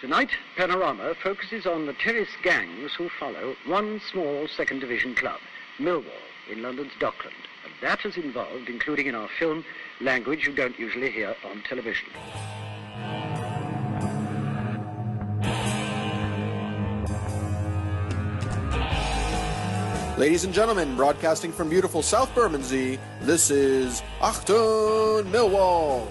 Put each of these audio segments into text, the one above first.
Tonight, Panorama focuses on the terrace gangs who follow one small second division club, Millwall, in London's Dockland. And that has involved, including in our film, language you don't usually hear on television. Ladies and gentlemen, broadcasting from beautiful South Bermondsey, this is Achtung Millwall.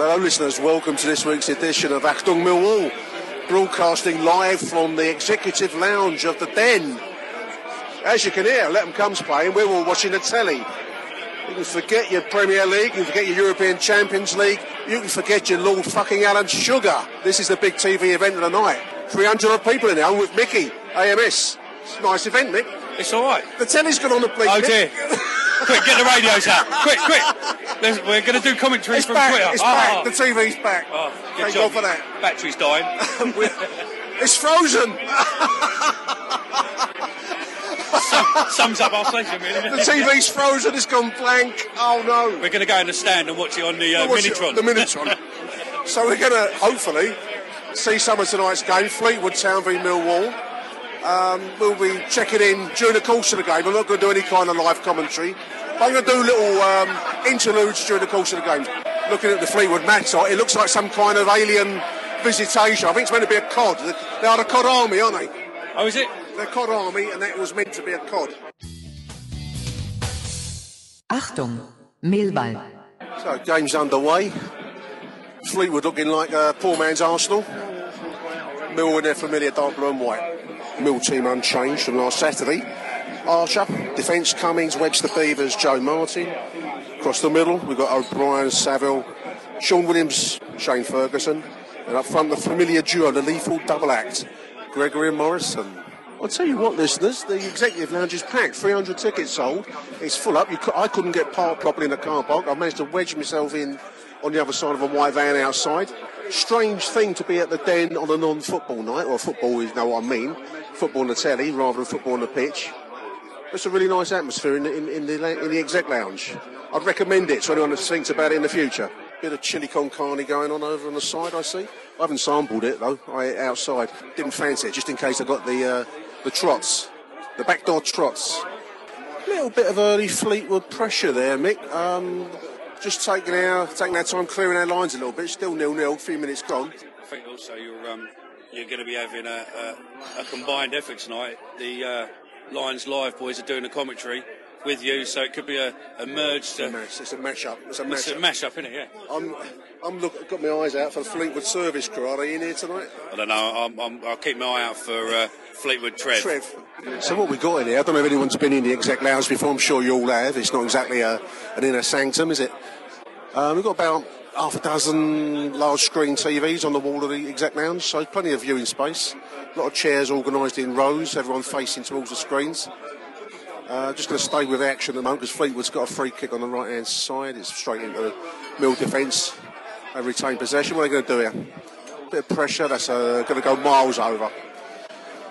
Hello, listeners. Welcome to this week's edition of Achtung Millwall, broadcasting live from the executive lounge of the Den. As you can hear, Let 'em Come's playing. We're all watching the telly. You can forget your Premier League, you can forget your European Champions League, you can forget your Lord fucking Alan Sugar. This is the big TV event of the night. 300 odd people in there with Mickey, AMS. It's a nice event, Mick. It's all right. The telly's gone on the bleach. Oh dear. Quick, get the radios out. Quick, quick. Let's, we're going to do commentary It's from back, Twitter. it's Oh. back, the TV's back. Oh, good Thank job. God for that. Battery's dying. It's frozen. Sums up our pleasure, really. The TV's frozen, it's gone blank. Oh no. We're going to go in the stand and watch it on the uh, it- Minitron. The Minitron. so we're going to hopefully see some of tonight's game, Fleetwood Town v Millwall. Um, we'll be checking in during the course of the game. I'm not going to do any kind of live commentary. But I'm going to do little um, interludes during the course of the game. Looking at the Fleetwood match, it looks like some kind of alien visitation. I think it's meant to be a COD. They are a COD army, aren't they? Oh, is it? They're COD army, and that was meant to be a COD. Achtung, Millwall. So game's underway. Fleetwood looking like a poor man's Arsenal. Mill in their familiar dark blue and white. Mill team unchanged from last Saturday. Archer, defence Cummings, Webster Beavers, Joe Martin. Across the middle, we've got O'Brien, Saville, Shaun Williams, Shane Ferguson. And up front, the familiar duo, the lethal double act, Gregory and Morison. I'll tell you what, listeners, the executive lounge is packed. 300 tickets sold. It's full up. You I couldn't get parked properly in the car park. I managed to wedge myself in on the other side of a white van outside. Strange thing to be at the den on a non-football night, or football is know what I mean. Football on the telly rather than football on the pitch. It's a really nice atmosphere in the, in, in the in the exec lounge. I'd recommend it to anyone that thinks about it in the future. Bit of chili con carne going on over on the side, I see. I haven't sampled it though. I outside. Didn't fancy it, just in case I got the uh, the trots, the backdoor trots. Little bit of early Fleetwood pressure there, Mick. Um, just taking our taking our time clearing our lines a little bit. Still nil nil. Few minutes gone. I think also you're um, you're going to be having a, a, a combined effort tonight. The uh, Lions Live boys are doing a commentary with you, so it could be a, a merged. Uh, It's, it's a mash up. It's a it's mash a up. mash up, isn't it? Yeah. I'm I'm look, got my eyes out for the Fleetwood service crew. Are they in here tonight? I don't know. I'm, I'm, I'll keep my eye out for uh, Fleetwood Trev. Trev. So what we got in here, I don't know if anyone's been in the exact lounge before. I'm sure you all have. It's not exactly a, an inner sanctum, is it? Um, we've got about half a dozen large screen TVs on the wall of the exec lounge, so plenty of viewing space. A lot of chairs organised in rows, everyone facing towards the screens. Uh, just going to stay with action at the moment because Fleetwood's got a free kick on the right hand side. It's straight into the mill defence. They retain possession. What are they going to do here? Bit of pressure. That's uh, going to go miles over.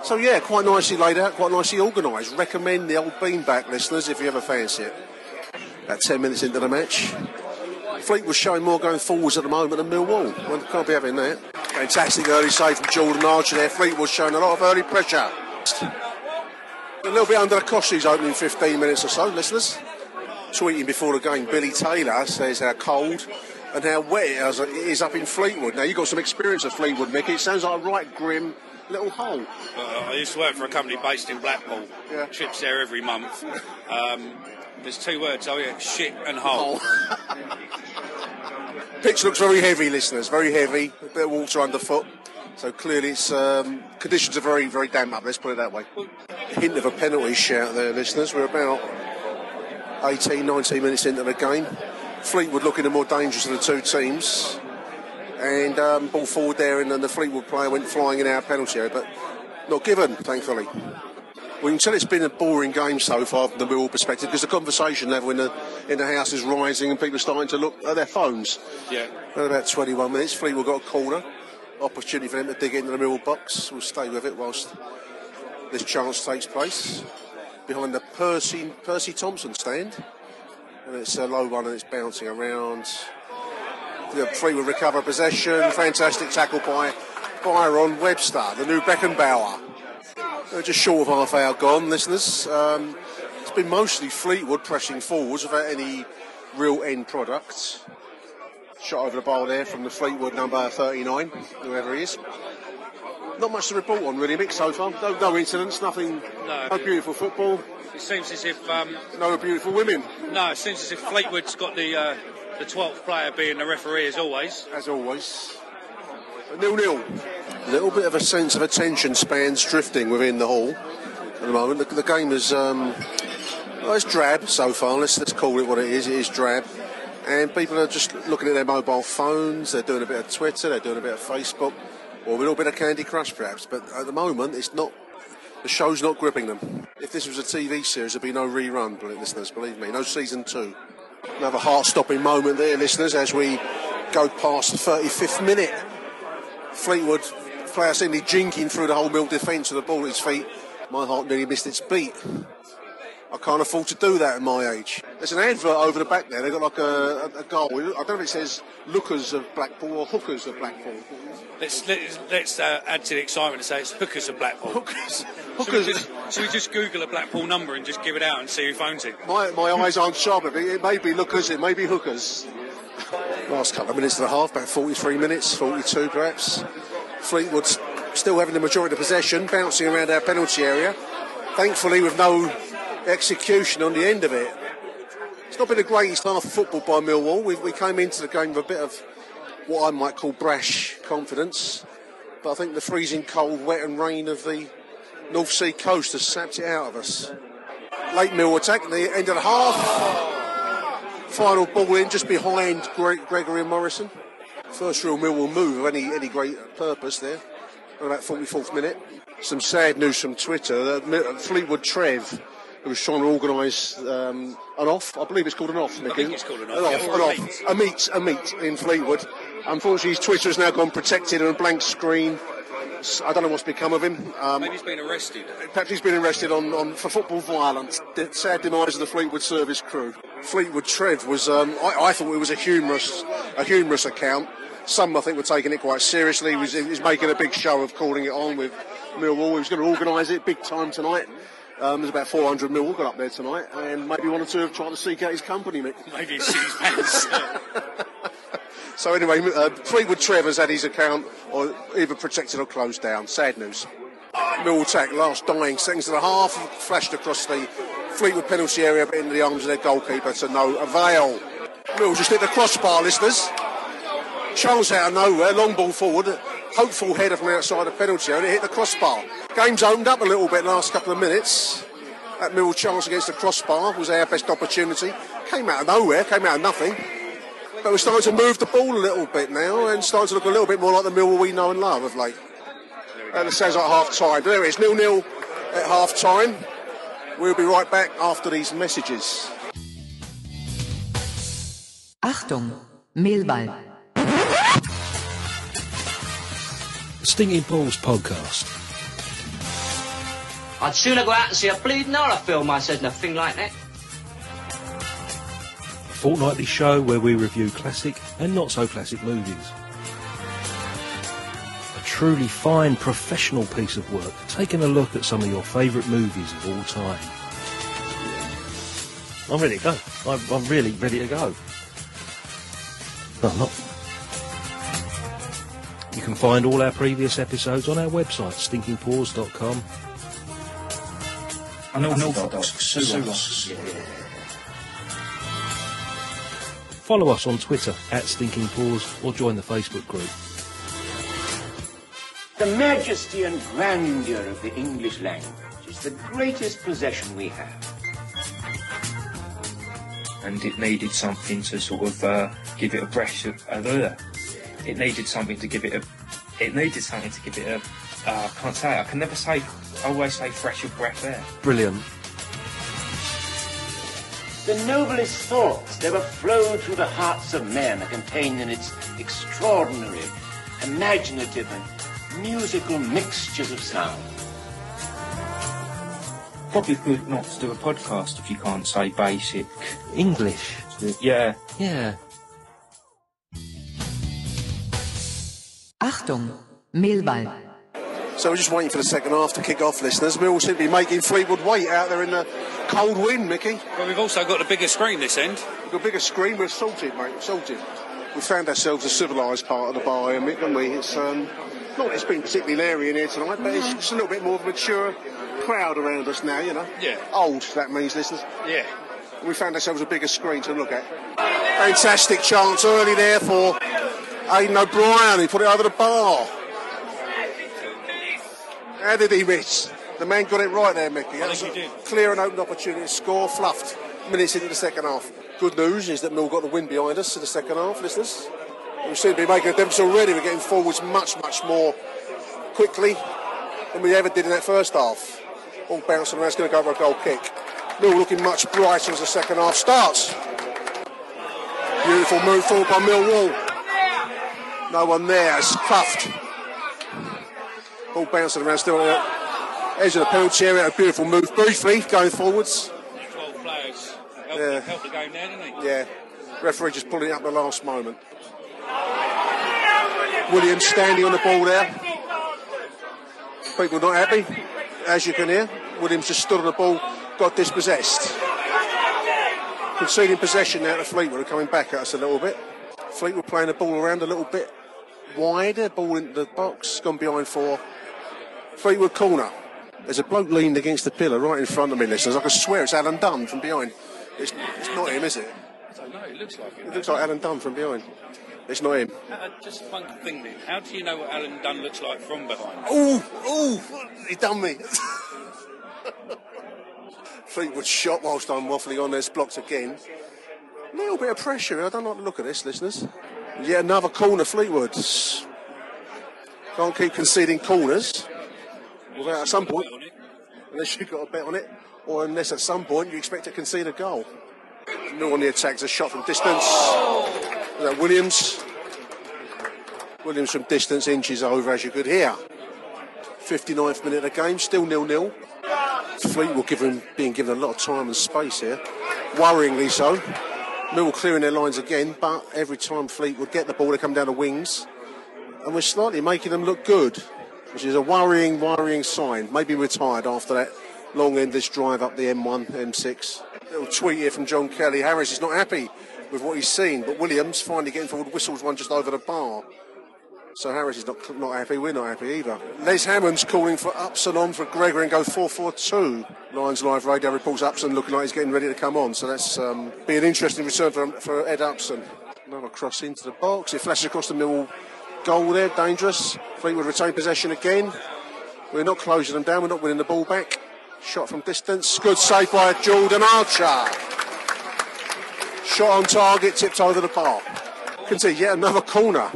So yeah, quite nicely laid out, quite nicely organised. Recommend the old beanbag listeners if you ever fancy it. About 10 minutes into the match. Fleet was showing more going forwards at the moment than Millwall. Well, can't be having that. Fantastic early save from Jordan Archer there. Fleetwood showing a lot of early pressure. A little bit under the cosh these opening 15 minutes or so, listeners. Tweeting before the game, Billy Taylor says how cold and how wet it is up in Fleetwood. Now, you've got some experience of Fleetwood, Mickey. It sounds like a right grim little hole. Uh, I used to work for a company based in Blackpool. Yeah. Trips there every month. Um, there's two words, oh yeah, shit and hole. Pitch looks very heavy, listeners. Very heavy. A bit of water underfoot. So clearly, it's um, conditions are very, very damp up. Let's put it that way. Hint of a penalty shout there, listeners. We're about 18, 19 minutes into the game. Fleetwood looking the more dangerous of the two teams. And um, ball forward there, and then the Fleetwood player went flying in our penalty area, but not given, thankfully. We can tell it's been a boring game so far from the Millwall perspective because the conversation level in the in the house is rising and people are starting to look at their phones. Yeah. About 21 minutes, Fleetwood got a corner. Opportunity for them to dig into the Millwall box. We'll stay with it whilst this chance takes place. Behind the Percy Percy Thompson stand. And it's a low one and it's bouncing around. The will recover possession. Fantastic tackle by Byron Webster, the new Beckenbauer. Just short of half hour gone, listeners. Um, it's been mostly Fleetwood pressing forwards without any real end product. Shot over the bar there from the Fleetwood number 39, whoever he is. Not much to report on really, Mick, so far. No, no incidents, nothing. No. No beautiful football, It seems as if um, no beautiful women, no, it seems as if Fleetwood's got the uh, the 12th player being the referee as always. as always. Nil nil. A little bit of a sense of attention spans drifting within the hall at the moment. The, the game is um, well, it's drab so far. Let's, let's call it what it is. It is drab. And people are just looking at their mobile phones. They're doing a bit of Twitter. They're doing a bit of Facebook, or a little bit of Candy Crush, perhaps. But at the moment, it's not. The show's not gripping them. If this was a TV series, there'd be no rerun, listeners. Believe me, no season two. Another heart-stopping moment there, listeners, as we go past the 35th minute. Fleetwood player seemingly jinking through the whole mill defence with the ball at his feet. My heart nearly missed its beat. I can't afford to do that at my age. There's an advert over the back there. They've got like a, a, a goal. I don't know if it says lookers of Blackpool or hookers of Blackpool. Let's let's, let's uh, add to the excitement and say it's hookers of Blackpool. Hookers. Should we, just, we just Google a Blackpool number and just give it out and see who phones it? My, my eyes aren't sharp. It it may be lookers, it may be hookers. Last couple of minutes of the half, about 43 minutes, 42 perhaps. Fleetwood still having the majority of possession, bouncing around our penalty area. Thankfully, with no execution on the end of it. It's not been a great half of football by Millwall. We, we came into the game with a bit of what I might call brash confidence. But I think the freezing cold, wet and rain of the North Sea coast has sapped it out of us. Late Mill attack at the end of the half. Final ball in just behind Gre- Gregory and Morison. First real Millwall move of any any great purpose there. About 44th minute. Some sad news from Twitter. Uh, uh, Fleetwood Trev, who was trying to organise um, an off. I believe it's called an off. Nick, think it's called an An off, off. yeah, An a off. meet. A meet. A meet in Fleetwood. Unfortunately, his Twitter has now gone protected and a blank screen. I don't know what's become of him. Um, Maybe he's been arrested. Perhaps he's been arrested on, on for football violence. The sad demise of the Fleetwood service crew. Fleetwood Trev was, um, I, I thought it was a humorous, a humorous account. Some I think were taking it quite seriously. He was, he was making a big show of calling it on with Millwall. He was going to organise it big time tonight. Um, there's about 400 Millwall got up there tonight, and maybe one or two have tried to seek out his company, Mick. Maybe shit his pants. So anyway, uh, Fleetwood Trevor's had his account or either protected or closed down. Sad news. Mill attack, last dying seconds and a half, flashed across the Fleetwood penalty area, but into the arms of their goalkeeper to no avail. Mill just hit the crossbar, listeners. Charles out of nowhere, long ball forward, hopeful header from outside the penalty area, hit the crossbar. Game's opened up a little bit last couple of minutes. That Mill chance against the crossbar was our best opportunity. Came out of nowhere, came out of nothing. But we're starting to move the ball a little bit now and starting to look a little bit more like the Millwall we know and love of late. And it sounds like half time. There it is, nil nil at half time. We'll be right back after these messages. Achtung, Mehlball. Stinking Balls podcast. I'd sooner go out and see a bleeding horror film, I said, than a thing like that. A fortnightly show where we review classic and not so classic movies. A truly fine professional piece of work, taking a look at some of your favourite movies of all time. I'm ready to go. I'm, I'm really ready to go. No, I'm not. You can find all our previous episodes on our website, stinkingpaws.com. Unorthodox. Sue us. Follow us on Twitter at Stinking Paws or join the Facebook group. The majesty and grandeur of the English language is the greatest possession we have. And it needed something to sort of uh, give it a breath of. Uh, it needed something to give it a. It needed something to give it a. Uh, I can't say it. I can never say. I always say fresh of breath air. Brilliant. The noblest thoughts that ever flowed through the hearts of men are contained in its extraordinary, imaginative, and musical mixtures of sound. Probably good not to do a podcast if you can't say basic. English. Yeah. Yeah. Achtung, Mehlball. So we're just waiting for the second half to kick off, listeners. We all seem to be making Fleetwood wait out there in the cold wind, Mickey. But we've also got a bigger screen this end. We've got a bigger screen. We're salted, mate. We're salted. We found ourselves a civilised part of the bar haven't we? It's um, not it's been particularly leery in here tonight, but it's just a little bit more of a mature crowd around us now, you know. Yeah. Old, that means, listeners. Yeah. We found ourselves a bigger screen to look at. Fantastic chance early there for Aiden O'Brien. He put it over the bar. How did he miss? The man got it right there, Mickey. Was think he a did. clear and open opportunity to score, fluffed minutes into the second half. Good news is that Mill got the win behind us in the second half, listeners. We seem to be making a difference already. We're getting forwards much, much more quickly than we ever did in that first half. All bouncing around, it's going to go for a goal kick. Mill looking much brighter as the second half starts. Beautiful move forward by Millwall. No one there, it's cuffed. Ball bouncing around, still on the edge of the penalty area. A beautiful move, briefly going forwards. 12 players. Helped, Yeah. helped the game there, didn't he? Yeah, referee just pulling it up at the last moment. Williams standing on the ball there. People not happy, as you can hear. Williams just stood on the ball, got dispossessed. Conceding possession now to Fleetwood, are coming back at us a little bit. Fleetwood playing the ball around a little bit wider, ball into the box, gone behind for Fleetwood corner. There's a bloke leaned against the pillar right in front of me, listeners. I can swear it's Alan Dunne from behind. It's, it's not him, is it? I don't know, it looks like it. It looks like Alan Dunne from behind. It's not him. Uh, just one thing then. How do you know what Alan Dunne looks like from behind? Ooh, ooh, he done me. Fleetwood shot whilst I'm waffling on. There's blocked again. A little bit of pressure. I don't like the look of this, listeners. Yet another corner, Fleetwood. Can't keep conceding corners. Without at some point, unless you've got a bet on it, or unless at some point you expect to concede a goal. No on the attacks, a shot from distance. Is that Williams? Williams from distance, inches over, as you could hear. 59th minute of the game, still nil-nil. Fleetwood given, being given a lot of time and space here, worryingly so. Mill clearing their lines again, but every time Fleetwood get the ball, they come down the wings, and we're slightly making them look good, which is a worrying, worrying sign. Maybe we're after that long endless drive up the M1, M6. Little tweet here from John Kelly. Harris is not happy with what he's seen, but Williams finally getting forward, whistles one just over the bar. So Harris is not not happy. We're not happy either. Les Hammond's calling for Upson on for Gregor and go 4-4-2. Lions Live Radio reports Upson looking like he's getting ready to come on. So that's um, be an interesting return for, for Ed Upson. Another cross into the box. It flashes across the middle. Goal there, dangerous. Fleetwood retain possession again. We're not closing them down. We're not winning the ball back. Shot from distance. Good save by Jordan Archer. Shot on target, tipped over the bar. Can see yet another corner.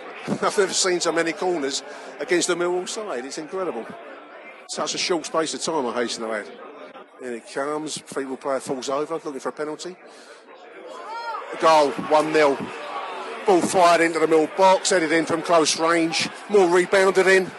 I've never seen so many corners against the Millwall side. It's incredible. Such a short space of time, I hasten to add. In it comes. Fleetwood player falls over, looking for a penalty. Goal, 1 0. Ball fired into the middle box, headed in from close range. More rebounded in.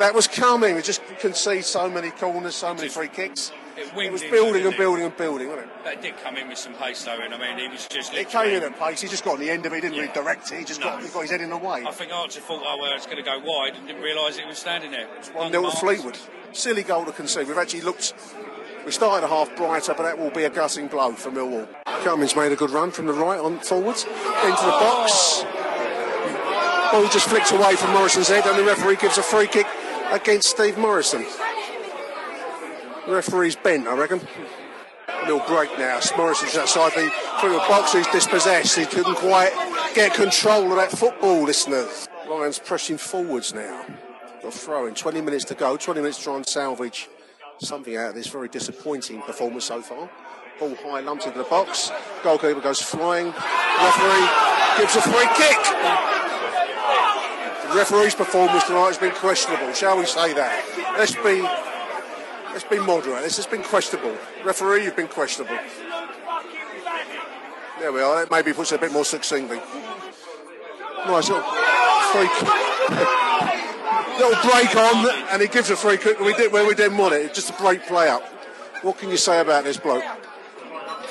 That was coming. We just concede so many corners, so many free kicks. It, It was in, building and it? building and building, wasn't it? That did come in with some pace though, and I mean, he was just. It came in at pace. He just got on the end of it. He didn't really direct it. He just No. got, he got his head in the way. I think Archer thought, oh well, it's going to go wide, and didn't realise it was standing there. It's One nil to Fleetwood. Silly goal to concede. We've actually looked. We started a half brighter, but that will be a gutting blow for Millwall. Cummings made a good run from the right on forwards into the box. Ball just flicked away from Morison's head, and the referee gives a free kick against Steve Morison. The referee's bent, I reckon. A Little break now. Morison's outside the Fleetwood box. He's dispossessed. He couldn't quite get control of that football, listeners. Lions pressing forwards now. Got throwing. 20 minutes to go. 20 minutes to try and salvage something out of this very disappointing performance so far. Ball high lumped into the box. Goalkeeper goes flying. Referee gives a free kick. The referee's performance tonight has been questionable, shall we say that? Let's be let's be moderate. This has been questionable. Referee, you've been questionable. There we are. That maybe puts it a bit more succinctly. Nice little free kick. Little break on, and he gives a free kick we did where we didn't want it. Just a break play up. What can you say about this bloke?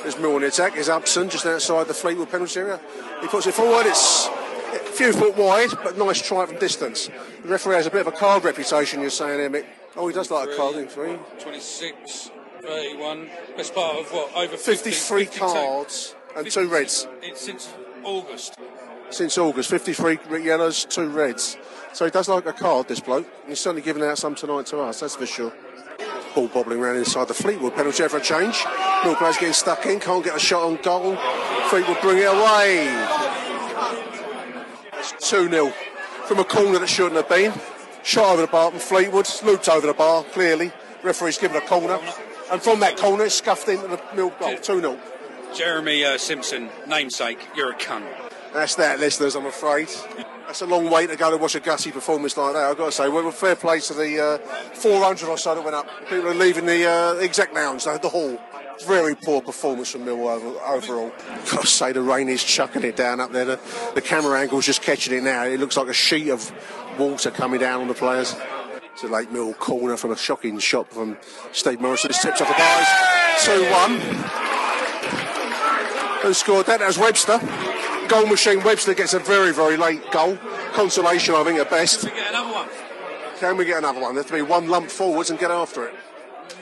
On the attack. Is Upson just outside the Fleetwood penalty area? He puts it forward. It's a few foot wide, but nice try from distance. The referee has a bit of a card reputation. You're saying here, Mick? Oh, he does like a card in three. 26, 31. Best part of what? Over 50, 53 52. cards and two reds It's since August. since August. 53 yellows, two reds. So he does like a card, this bloke. And he's certainly giving out some tonight to us, that's for sure. Ball bobbling around inside the Fleetwood penalty area for a change. Mill players getting stuck in, can't get a shot on goal. Fleetwood bring it away. It's 2 0 from a corner that shouldn't have been. Shot over the bar from Fleetwood, looped over the bar, clearly. Referee's given a corner. And from that corner, it's scuffed into the Mill goal. 2 0. Jeremy uh, Simpson, namesake, you're a cunt. That's that, listeners, I'm afraid. That's a long way to go to watch a gutty performance like that, I've got to say. Well, fair play to the uh, 400 or so that went up. People are leaving the uh, exec lounge, the, hall. Very poor performance from Millwall over, overall. Got to say, the rain is chucking it down up there. The, the camera angle's just catching it now. It looks like a sheet of water coming down on the players. It's a late Mill corner from a shocking shot from Steve Morison. Tipped off the bars. 2 1. Who scored that? That was Webster. Goal machine Webster gets a very, very late goal. Consolation, I think, at best. Can We get another one. Can we get another one? There has to be one lump forwards and get after it.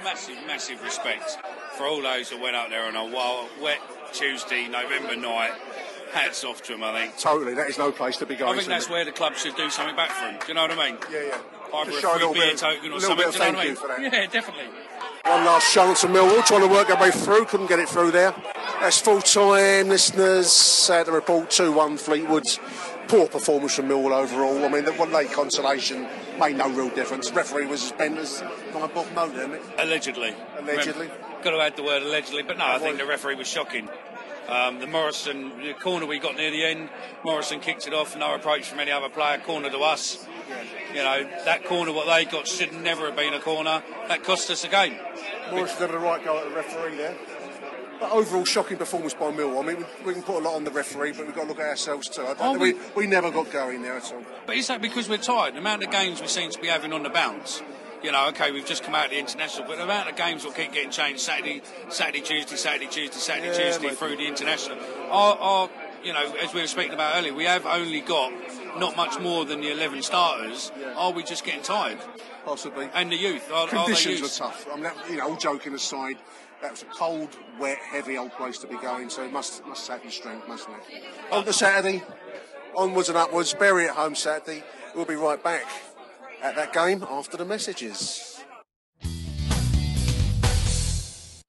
Massive, massive respect for all those that went up there on a wild, wet Tuesday, November night. Hats off to them, I think. Totally, that is no place to be going. I think that's where the club should do something back for them. Do you know what I mean? Yeah, yeah. Either Just a free beer bit token or something. do you know what I mean? Yeah, definitely. One last chance for Millwall, trying to work their way through. Couldn't get it through there. That's full time, listeners. Sad to report 2 1 Fleetwood's. Poor performance from Millwall overall. I mean, the one late consolation made no real difference. referee was as bent as my book motor, isn't it? Allegedly. Allegedly. Remember, got to add the word allegedly, but no, I think the referee was shocking. Um, the Morison the corner we got near the end, Morison kicked it off, no approach from any other player, corner to us. You know, that corner, what they got, should never have been a corner. That cost us a game. Morris never the right go at the referee there. But overall, shocking performance by Millwall. I mean, we, we can put a lot on the referee, but we've got to look at ourselves too. I don't Oh, we, we never got going there at all. But is that because we're tired? The amount of games we seem to be having on the bounce. You know, okay, we've just come out of the international, but the amount of games will keep getting changed Saturday, Saturday, Tuesday, Saturday, Tuesday, Saturday, Yeah, Tuesday through the international. Our, our, you know, as we were speaking about earlier, we have only got not much more than the 11 starters. Are we just getting tired? Possibly. And the youth, are, are they Conditions used? were tough. I mean, that, you know, all joking aside, that was a cold, wet, heavy old place to be going, so it must must sap your strength, mustn't it? On to Saturday, onwards and upwards. Bury at home Saturday. We'll be right back at that game after the messages.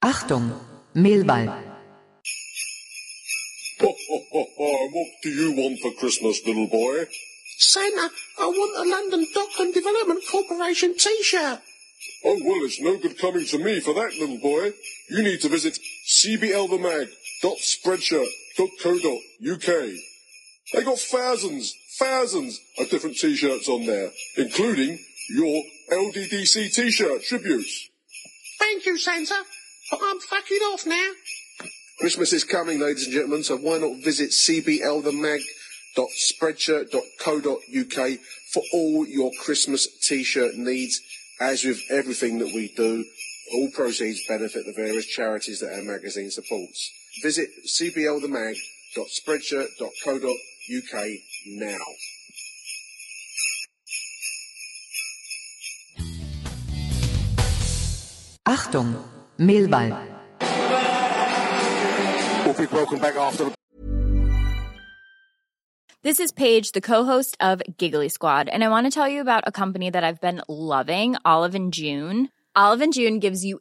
Achtung, Mehlball. what do you want for Christmas, little boy? Santa, uh, I want a London Dockland Development Corporation T-shirt. Oh, well, it's no good coming to me for that, little boy. You need to visit cblthemag.spreadshirt.co.uk. They got thousands, thousands of different t-shirts on there, including your LDDC t-shirt tributes. Thank you, Santa. But I'm fucking off now. Christmas is coming, ladies and gentlemen, so why not visit cblthemag.spreadshirt.co.uk for all your Christmas t-shirt needs. As with everything that we do, All proceeds benefit the various charities that our magazine supports. Visit cblthemag.spreadshirt.co.uk now. Achtung, Mehlball. Well, people, welcome back after the This is Paige, the co-host of Giggly Squad, and I want to tell you about a company that I've been loving, Olive and June. Olive and June gives you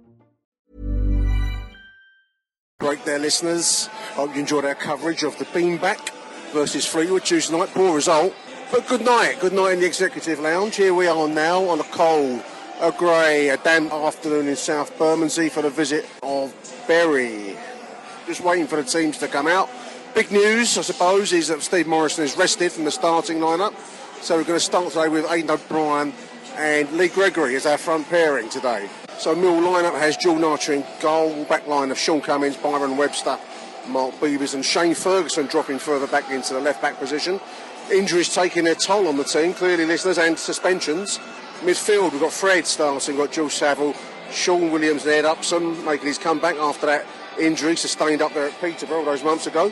Break there, listeners. Hope you enjoyed our coverage of the Beanback versus Fleetwood Tuesday night. Poor result, but good night. Good night in the Executive Lounge. Here we are now on a cold, a grey, a damp afternoon in South Bermondsey for the visit of Bury. Just waiting for the teams to come out. Big news, I suppose, is that Steve Morison is rested from the starting lineup. So we're going to start today with Aiden O'Brien and Lee Gregory as our front pairing today. So Mill lineup has Jordan Archer in goal, back line of Shaun Cummings, Byron Webster, Mark Beavers and Shane Ferguson dropping further back into the left back position. Injuries taking their toll on the team, clearly listeners, and suspensions. Midfield, we've got Fred starting, we've got Joe Saville, Shaun Williams and Ed Upson making his comeback after that injury sustained up there at Peterborough those months ago.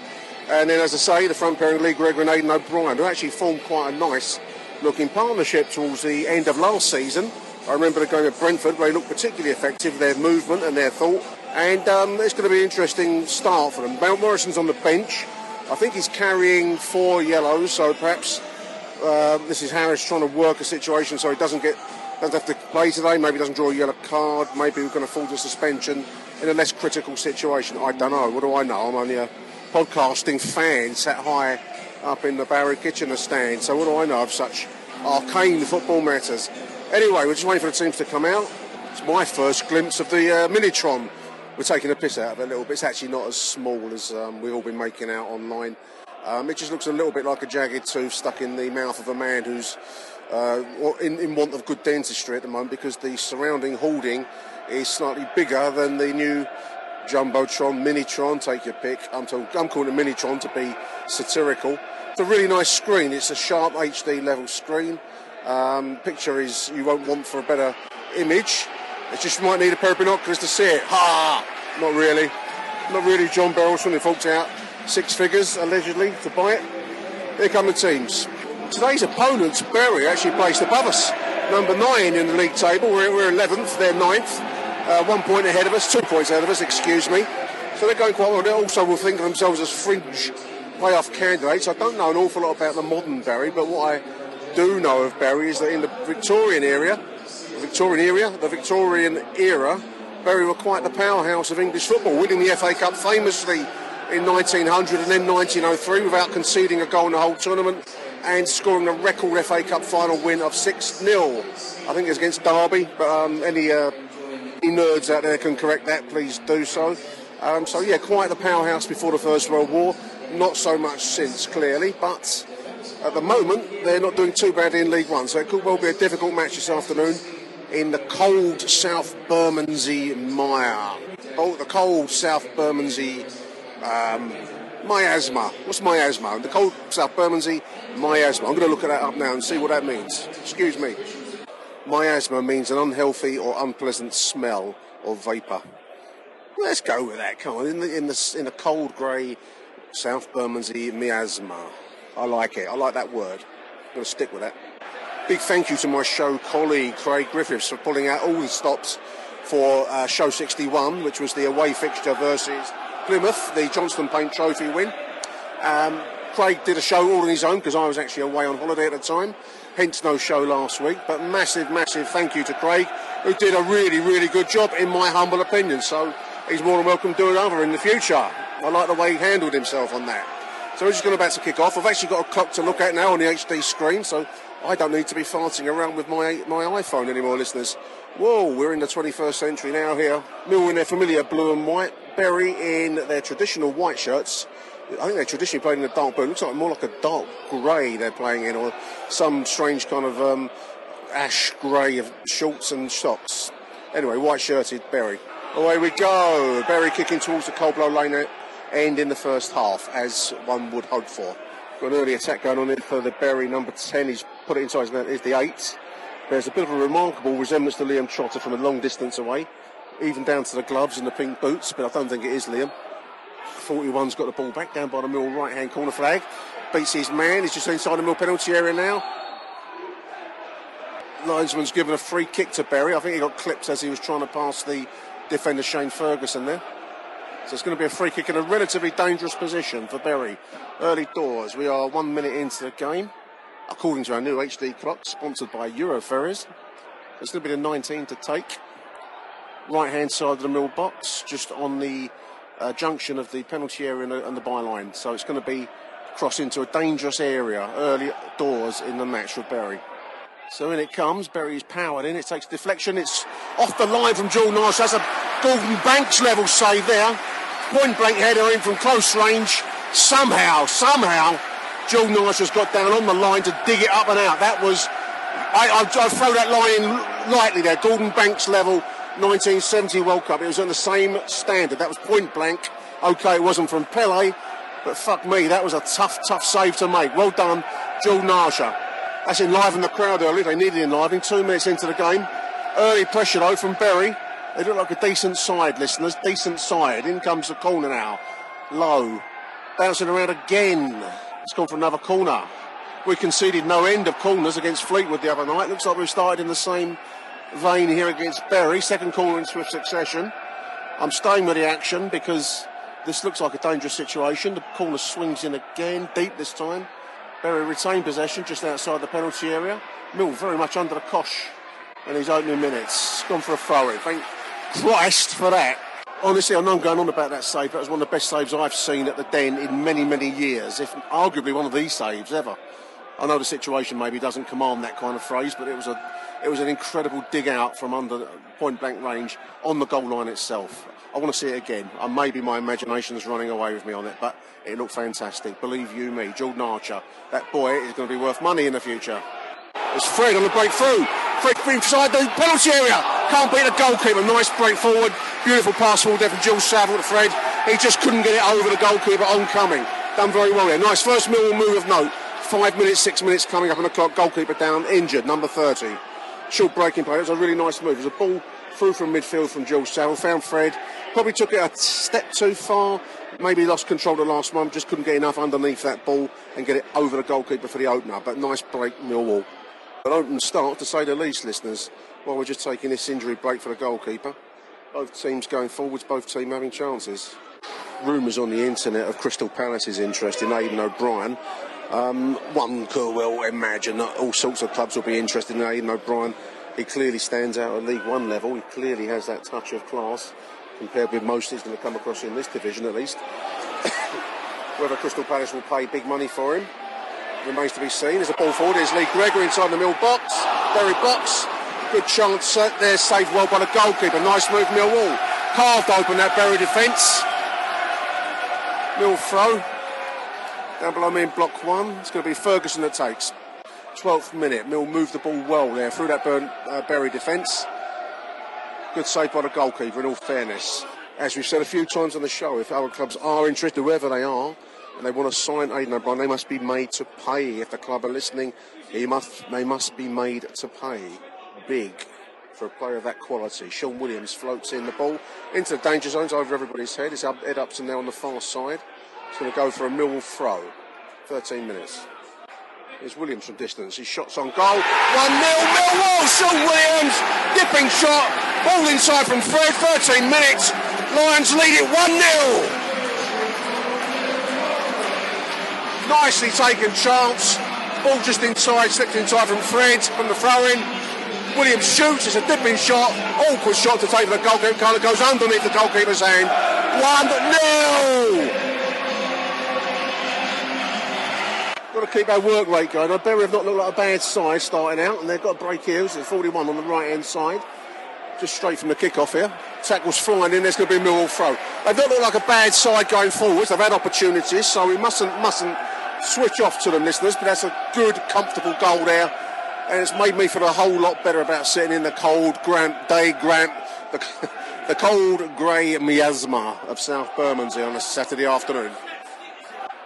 And then, as I say, the front pairing Lee Gregory and O'Brien, who actually formed quite a nice looking partnership towards the end of last season. I remember the game at Brentford they looked particularly effective, their movement and their thought. And um, it's going to be an interesting start for them. Mount Morison's on the bench. I think he's carrying four yellows, so perhaps uh, this is Harris trying to work a situation so he doesn't get doesn't have to play today. Maybe doesn't draw a yellow card. Maybe going to fall to suspension in a less critical situation. I don't know. What do I know? I'm only a podcasting fan sat high up in the Barry Kitchener stand. So what do I know of such arcane football matters? Anyway, we're just waiting for the teams to come out. It's my first glimpse of the uh, Minitron. We're taking a piss out of it a little bit. It's actually not as small as um, we've all been making out online. Um, it just looks a little bit like a jagged tooth stuck in the mouth of a man who's uh, in, in want of good dentistry at the moment because the surrounding hoarding is slightly bigger than the new Jumbotron, Minitron, take your pick. I'm, to, I'm calling it Minitron to be satirical. It's a really nice screen. It's a sharp HD level screen. Um, picture is you won't want for a better image. It's just you might need a pair of binoculars to see it. Ha! Not really. Not really John Berylson who forked out six figures allegedly to buy it. Here come the teams. Today's opponents, Bury, actually placed above us. Number nine in the league table. We're, we're 11th, they're ninth. Uh, one point ahead of us, two points ahead of us, excuse me. So they're going quite well. They also will think of themselves as fringe playoff candidates. I don't know an awful lot about the modern Bury, but what I do know of Bury is that in the Victorian area, the Victorian area, the Victorian era, Bury were quite the powerhouse of English football, winning the FA Cup famously in 1900 and then 1903 without conceding a goal in the whole tournament and scoring a record FA Cup final win of 6 0. I think it's against Derby, but um, any, uh, any nerds out there can correct that, please do so. Um, so yeah, quite the powerhouse before the First World War. Not so much since, clearly, but at the moment they're not doing too badly in League One. So it could well be a difficult match this afternoon in the cold South Bermondsey mire. Oh, the cold South Bermondsey um, miasma. What's miasma? The cold South Bermondsey miasma. I'm going to look at that up now and see what that means. Excuse me. Miasma means an unhealthy or unpleasant smell or vapour. Let's go with that. Come on, in the in the in the cold grey South Bermondsey miasma. I like it. I like that word. I'm going to stick with that. Big thank you to my show colleague Craig Griffiths for pulling out all the stops for uh, show 61, which was the away fixture versus Plymouth, the Johnston Paint Trophy win. Um, Craig did a show all on his own because I was actually away on holiday at the time, hence no show last week. But massive, massive thank you to Craig, who did a really, really good job, in my humble opinion. So he's more than welcome to do another in the future. I like the way he handled himself on that. So we're just going about to kick off. I've actually got a clock to look at now on the HD screen, so I don't need to be farting around with my my iPhone anymore, listeners. Whoa, we're in the 21st century now here. Mill in their familiar blue and white, Bury in their traditional white shirts. I think they're traditionally played in a dark blue. It looks like more like a dark grey they're playing in, or some strange kind of um, ash grey of shorts and socks. Anyway, white shirted Bury. Away we go. Bury kicking towards the Coldblow Lane end in the first half, as one would hope for. Got an early attack going on here for the Bury number 10. He's put it inside Is the 8. There's a bit of a remarkable resemblance to Liam Trotter from a long distance away, even down to the gloves and the pink boots, but I don't think it is Liam. 41's got the ball back down by the middle right hand corner flag. Beats his man. He's just inside the middle penalty area now. Linesman's given a free kick to Bury. I think he got clipped as he was trying to pass the defender Shane Ferguson there. So it's going to be a free kick in a relatively dangerous position for Bury. Early doors. We are one minute into the game, according to our new HD clock, sponsored by Euroferries. It's going to be the 19 to take. Right hand side of the middle box, just on the uh, junction of the penalty area and the, and the byline. So it's going to be cross into a dangerous area early doors in the match for Bury. So in it comes. Bury's powered in. It takes deflection. It's off the line from Jordan Archer. That's a Gordon Banks level save there point blank header in from close range. Somehow, somehow, Joe Nice has got down on the line to dig it up and out. That was, I, I, I throw that line in lightly there. Gordon Banks level 1970 World Cup. It was on the same standard. That was point blank. Okay, it wasn't from Pele, but fuck me, that was a tough, tough save to make. Well done, Jordan Archer. That's enlivened the crowd early. They needed enlivening. Two minutes into the game. Early pressure though from Bury. They look like a decent side, listeners. Decent side. In comes the corner now. Low. Bouncing around again. It's gone for another corner. We conceded no end of corners against Fleetwood the other night. Looks like we've started in the same vein here against Bury. Second corner in swift succession. I'm staying with the action because this looks like a dangerous situation. The corner swings in again, deep this time. Bury retain possession just outside the penalty area. Mill very much under the cosh in his opening minutes. Gone for a throw in. Christ for that. Honestly, I know I'm going on about that save. That was one of the best saves I've seen at the Den in many, many years, if arguably one of these saves ever. I know the situation maybe doesn't command that kind of phrase, but it was a, it was an incredible dig out from under point blank range on the goal line itself. I want to see it again. And maybe my imagination is running away with me on it, but it looked fantastic. Believe you me, Jordan Archer, that boy is going to be worth money in the future. It's Fred on the breakthrough. Fred inside the penalty area. Can't beat the goalkeeper. Nice break forward. Beautiful pass forward there from Jules Saville to Fred. He just couldn't get it over the goalkeeper oncoming. Done very well there. Nice first Millwall move of note. Five minutes, six minutes coming up on the clock. Goalkeeper down, injured, number 30. Short breaking play. It was a really nice move. It was a ball through from midfield from Jules Saville. Found Fred. Probably took it a step too far. Maybe lost control the last one. Just couldn't get enough underneath that ball and get it over the goalkeeper for the opener. But nice break, Millwall. An open start, to say the least, listeners, while we're just taking this injury break for the goalkeeper. Both teams going forwards, both teams having chances. Rumours on the internet of Crystal Palace's interest in Aiden O'Brien. Um, one could well imagine that all sorts of clubs will be interested in Aiden O'Brien. He clearly stands out at League One level. He clearly has that touch of class compared with most he's going to come across in this division at least. Whether Crystal Palace will pay big money for him remains to be seen. There's a ball forward. There's Lee Gregory inside the middle box. Bury box. Good chance there, saved well by the goalkeeper. Nice move, Millwall. Carved open that Bury defence. Mill throw. Down below me in block one. It's going to be Ferguson that takes. 12th minute. Mill moved the ball well there through that Burn, uh, Bury defence. Good save by the goalkeeper, in all fairness. As we've said a few times on the show, if our clubs are interested, whoever they are, and they want to sign Aiden O'Brien, they must be made to pay. If the club are listening, he must, they must be made to pay big for a player of that quality. Shaun Williams floats in the ball into the danger zones over everybody's head. It's up, Ed Upson now on the far side. He's going to go for a Millwall throw. 13 minutes. It's Williams from distance. His shot's on goal. 1 0 Millwall. Shaun Williams. Dipping shot. Ball inside from Fred. 13 minutes. Lions lead it 1 0. Nicely taken chance. Ball just inside, slipped inside from Fred from the throw in. Williams shoots, it's a dipping shot, awkward shot to take for the goalkeeper. Colour goes underneath the goalkeeper's hand. 1 0. Got to keep our work rate going. I Bury have not looked like a bad side starting out, and they've got a break here. It's 41 on the right hand side. Just straight from the kick-off here. Tackles flying in, there's going to be a Millwall throw. They've not looked like a bad side going forwards. They've had opportunities, so we mustn't mustn't switch off to them, listeners. But that's a good, comfortable goal there. And it's made me feel a whole lot better about sitting in the cold Grant day, Grant, the, the cold grey miasma of South Bermondsey on a Saturday afternoon.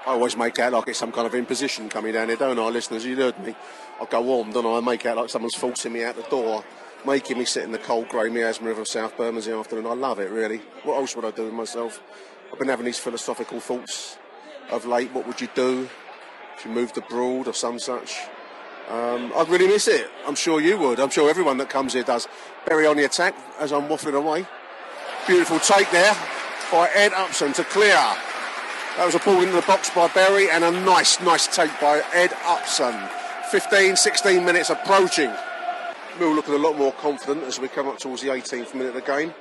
I always make out like it's some kind of imposition coming down here, don't I, listeners? You heard me. I go warm, don't I? I make out like someone's forcing me out the door, making me sit in the cold grey miasma of South Bermondsey afternoon. I love it, really. What else would I do with myself? I've been having these philosophical thoughts of late. What would you do if you moved abroad or some such? Um, I'd really miss it. I'm sure you would. I'm sure everyone that comes here does. Bury on the attack as I'm waffling away. Beautiful take there by Ed Upson to clear. That was a ball into the box by Bury and a nice, nice take by Ed Upson. 15, 16 minutes approaching. Mill looking a lot more confident as we come up towards the 18th minute of the game.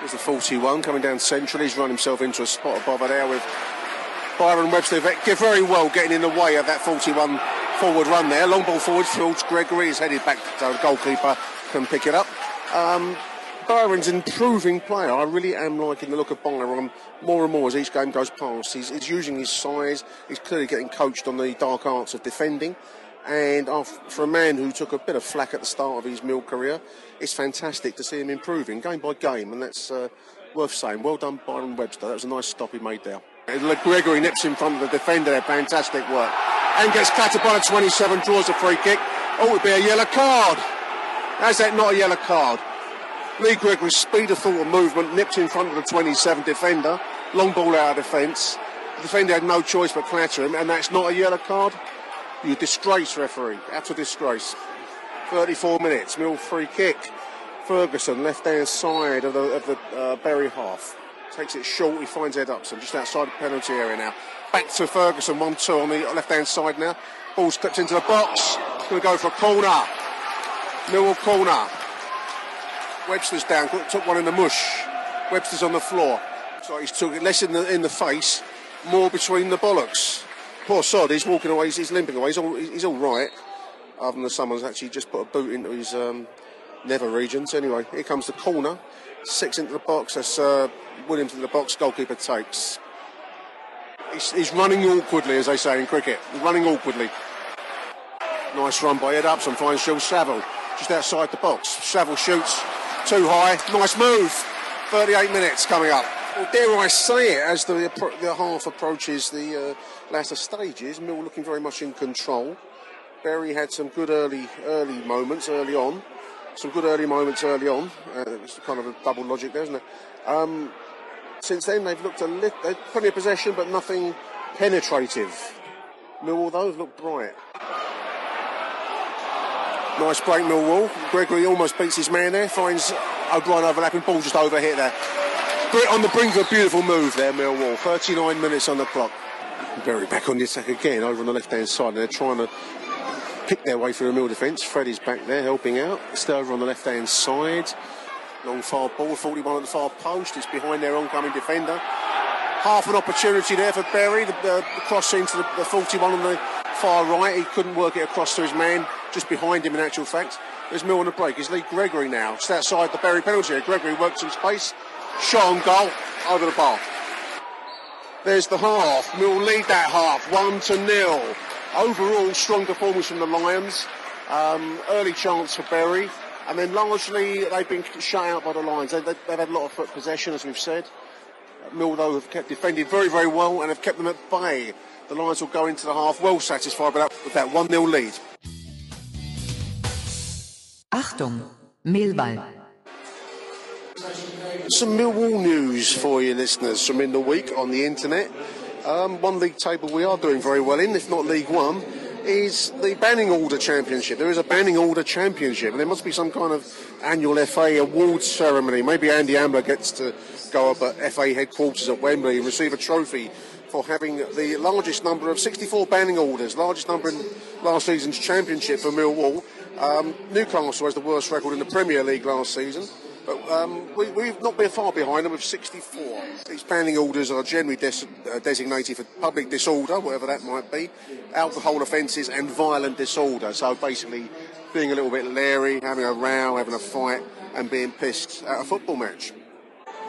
There's the 41 coming down centrally. He's run himself into a spot above it there with Byron Webster very well getting in the way of that 41 forward run there. Long ball forward towards Gregory. He's headed back so the goalkeeper can pick it up. Um, Byron's improving player. I really am liking the look of Byron more and more as each game goes past. He's, he's using his size. He's clearly getting coached on the dark arts of defending. And for a man who took a bit of flack at the start of his Mill career, it's fantastic to see him improving game by game, and that's uh, worth saying. Well done, Byron Webster. That was a nice stop he made there. Gregory nips in front of the defender there. Fantastic work. And gets clattered by the 27, draws a free kick. Oh, it would be a yellow card. How's that not a yellow card? Lee Gregory's speed of thought and movement nipped in front of the 27 defender. Long ball out of defence. The defender had no choice but clatter him, and that's not a yellow card. You disgrace, referee. Utter disgrace. 34 minutes, Mill free kick. Ferguson, left hand side of the, of the uh, Bury half. Takes it short, he finds Ed Upson just outside the penalty area now. Back to Ferguson, 1 2 on the left hand side now. Ball's clipped into the box. Going to go for a corner. Millwall corner. Webster's down, took one in the mush. Webster's on the floor. So he's took it less in the in the face, more between the bollocks. Poor sod, he's walking away, he's, he's limping away, he's all, he's all right. Other than that someone's actually just put a boot into his um, nether regions. Anyway, here comes the corner. Six into the box, that's uh, Williams into the box, goalkeeper takes. He's, he's, running awkwardly, as they say in cricket. He's running awkwardly. Nice run by Ed Upson, finds Phil Saville just outside the box. Saville shoots, too high. Nice move. 38 minutes coming up. Well, dare I say it, as the, the half approaches the uh, latter stages, Mill looking very much in control. Bury had some good early early moments early on. Some good early moments early on. Uh, it's kind of a double logic there, isn't it? Um, since then, they've looked a little, they've plenty of possession, but nothing penetrative. Millwall, those look bright. Nice break, Millwall. Gregory almost beats his man there, finds O'Brien overlapping, ball just overhit there. On the brink of a beautiful move there, Millwall. 39 minutes on the clock. Bury back on the attack again, over on the left hand side. They're trying to pick their way through the Mill defence. Freddie's back there helping out. Still over on the left hand side. Long far ball, 41 at the far post. It's behind their oncoming defender. Half an opportunity there for Bury. The, the, the cross into the, the 41 on the far right. He couldn't work it across to his man, just behind him in actual fact. There's Mill on the break. It's Lee Gregory now, just outside the Bury penalty area. Gregory works some space, shot on goal, over the bar. There's the half. Mill lead that half, one to nil. Overall, strong performance from the Lions. Um, early chance for Bury, and then largely they've been shut out by the Lions. They, have had a lot of foot possession, as we've said. Mill, though, have kept defending very, very well and have kept them at bay. The Lions will go into the half well satisfied with that, with that 1 0 lead. Achtung, Millwall. Some Millwall news for you listeners from in the week on the internet. Um, one league table we are doing very well in, if not League One, is the Banning Order Championship. There is a Banning Order Championship, and there must be some kind of annual FA awards ceremony. Maybe Andy Ambler gets to go up at FA headquarters at Wembley and receive a trophy for having the largest number of 64 banning orders, largest number in last season's championship for Millwall. Um, Newcastle has the worst record in the Premier League last season. But um, we, have not been far behind them with 64. These banning orders are generally des- uh, designated for public disorder, whatever that might be, alcohol offences and violent disorder. So basically being a little bit leery, having a row, having a fight and being pissed at a football match.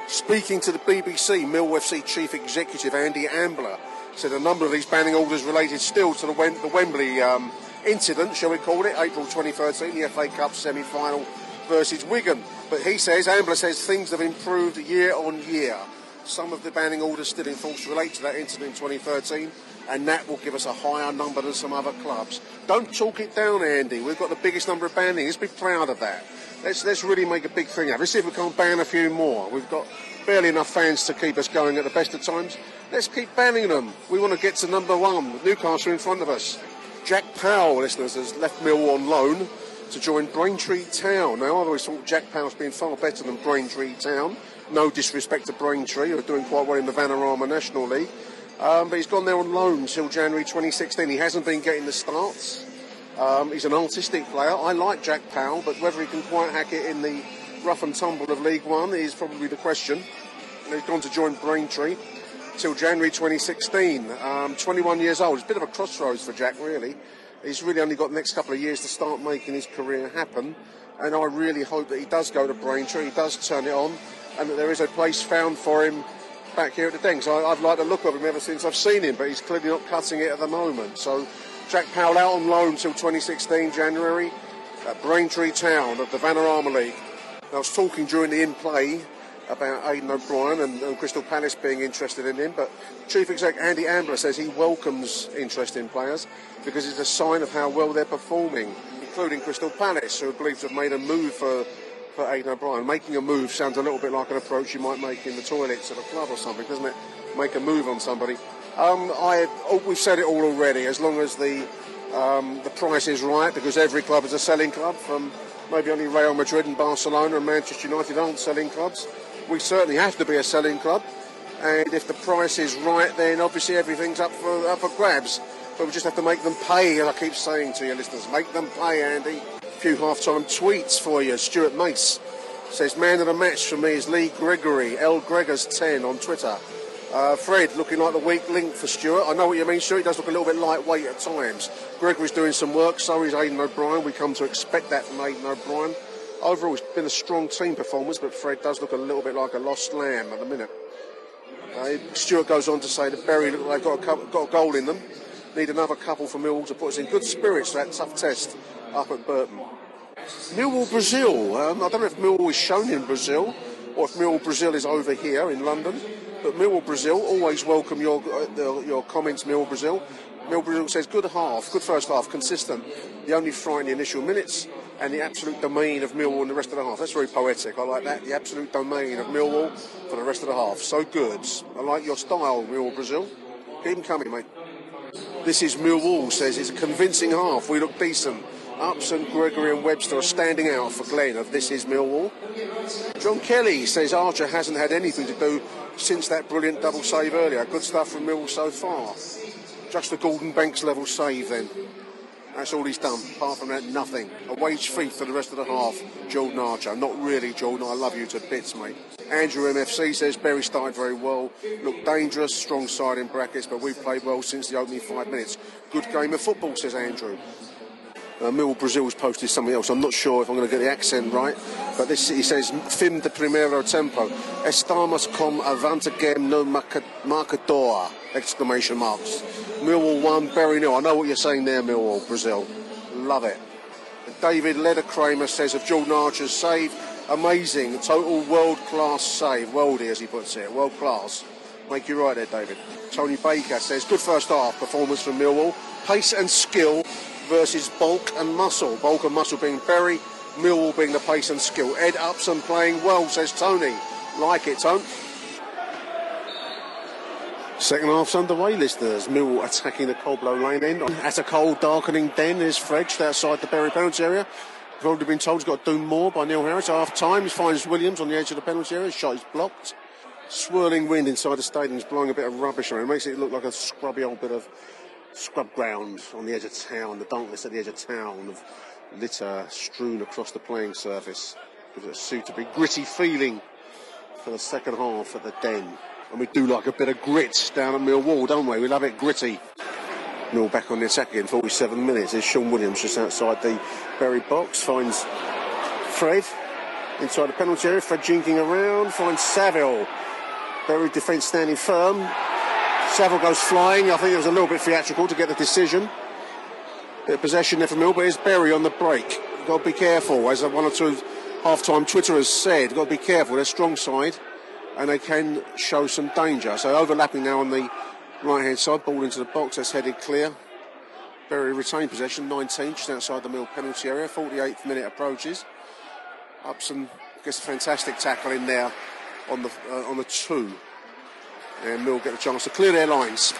Speaking to the BBC, Mill FC Chief Executive Andy Ambler said a number of these banning orders related still to the, Wem- the Wembley um, incident, shall we call it, April 2013, the FA Cup semi-final versus Wigan. But he says, Ambler says things have improved year on year. Some of the banning orders still in force relate to that incident in 2013, and that will give us a higher number than some other clubs. Don't talk it down, Andy. We've got the biggest number of banning. Let's be proud of that. Let's let's really make a big thing of it. Let's see if we can't ban a few more. We've got barely enough fans to keep us going at the best of times. Let's keep banning them. We want to get to number one. Newcastle in front of us. Jack Powell, listeners, has left Mill on loan to join Braintree Town. Now, I always thought Jack Powell's been far better than Braintree Town. No disrespect to Braintree, who are doing quite well in the Vanarama National League. Um, but he's gone there on loan until January 2016. He hasn't been getting the starts. Um, he's an artistic player. I like Jack Powell, but whether he can quite hack it in the rough and tumble of League One is probably the question. And he's gone to join Braintree till January 2016. Um, 21 years old. It's a bit of a crossroads for Jack, really. He's really only got the next couple of years to start making his career happen. And I really hope that he does go to Braintree, he does turn it on, and that there is a place found for him back here at the Dengs. I, have liked the look of him ever since I've seen him, but he's clearly not cutting it at the moment. So Jack Powell out on loan till 2016 January at Braintree Town of the Vanarama League. I was talking during the in-play about Aiden O'Brien and, and, Crystal Palace being interested in him, but Chief Exec Andy Ambler says he welcomes interest in players because it's a sign of how well they're performing, including Crystal Palace, who to have made a move for, for Aiden O'Brien. Making a move sounds a little bit like an approach you might make in the toilets of a club or something, doesn't it? Make a move on somebody. Um, I, oh, we've said it all already, as long as the, um, the price is right, because every club is a selling club from maybe only Real Madrid and Barcelona and Manchester United aren't selling clubs. We certainly have to be a selling club, and if the price is right, then obviously everything's up for up for grabs. But we just have to make them pay, and I keep saying to your listeners, make them pay, Andy. A few half-time tweets for you. Stuart Mace says, man of the match for me is Lee Gregory, L Gregors 10 on Twitter. Uh, Fred looking like the weak link for Stuart. I know what you mean, Stuart. He does look a little bit lightweight at times. Gregory's doing some work, so is Aiden O'Brien. We come to expect that from Aiden O'Brien. Overall, it's been a strong team performance, but Fred does look a little bit like a lost lamb at the minute. Uh, Stuart goes on to say that Bury look like they've got a, couple, got a goal in them. Need another couple for Millwall to put us in good spirits for that tough test up at Burton. Millwall Brazil. Um, I don't know if Millwall is shown in Brazil or if Millwall Brazil is over here in London. But Millwall Brazil always welcome your uh, your comments, Millwall Brazil. Millwall Brazil says good half, good first half, consistent. The only fry in the initial minutes and the absolute domain of Millwall in the rest of the half. That's very poetic. I like that. The absolute domain of Millwall for the rest of the half. So good. I like your style, Millwall Brazil. Keep them coming, mate. This is Millwall says it's a convincing half. We look decent. Upson, Gregory, and Webster are standing out for Glenn of This Is Millwall. John Kelly says Archer hasn't had anything to do since that brilliant double save earlier. Good stuff from Millwall so far. Just the Gordon Banks level save then. That's all he's done. Apart from that, nothing. A wage thief for the rest of the half, Jordan Archer. Not really, Jordan. I love you to bits, mate. Andrew MFC says Bury started very well. Looked dangerous, strong side in brackets, but we've played well since the opening five minutes. Good game of football, says Andrew. Uh, Millwall Brazil's posted something else. I'm not sure if I'm going to get the accent right, but this he says Fim de primeiro tempo. Estamos com avanta game no marcador! Exclamation marks. Millwall one, Bury nil. I know what you're saying there, Millwall Brazil. Love it. David Lederkramer says of Jordan Archer's save, amazing, total world class save, worldy as he puts it, world class. Make you right there, David. Tony Baker says, good first half performance from Millwall, pace and skill versus bulk and muscle. Bulk and muscle being Bury, Millwall being the pace and skill. Ed Upson playing well, says Tony. Like it, Tone. Second half's underway, listeners. Millwall attacking the Coldblow Lane end. At a cold, darkening den is Fredge outside the Bury penalty area. Already been told he's got to do more by Neil Harris. Half time, he finds Williams on the edge of the penalty area. Shot is blocked. Swirling wind inside the stadium is blowing a bit of rubbish around. It makes it look like a scrubby old bit of scrub ground on the edge of town, the darkness at the edge of town, of litter strewn across the playing surface. Gives a suitably gritty feeling for the second half at the den. And we do like a bit of grit down at Millwall, don't we? We love it gritty. Mill back on the attack again, 47 minutes. There's Shaun Williams just outside the Bury box, finds Fred inside the penalty area. Fred jinking around, finds Saville. Bury defence standing firm. Saville goes flying. I think it was a little bit theatrical to get the decision. Bit of possession there for Mill, but it's Bury on the break. Got to be careful, as one or two half-time Twitterers said. Got to be careful. They're strong side and they can show some danger. So overlapping now on the right hand side, ball into the box, that's headed clear. Bury retained possession, 19, just outside the middle penalty area. 48th minute approaches. Upson gets a fantastic tackle in there on the uh, on the two, and Mill get a chance to clear their lines.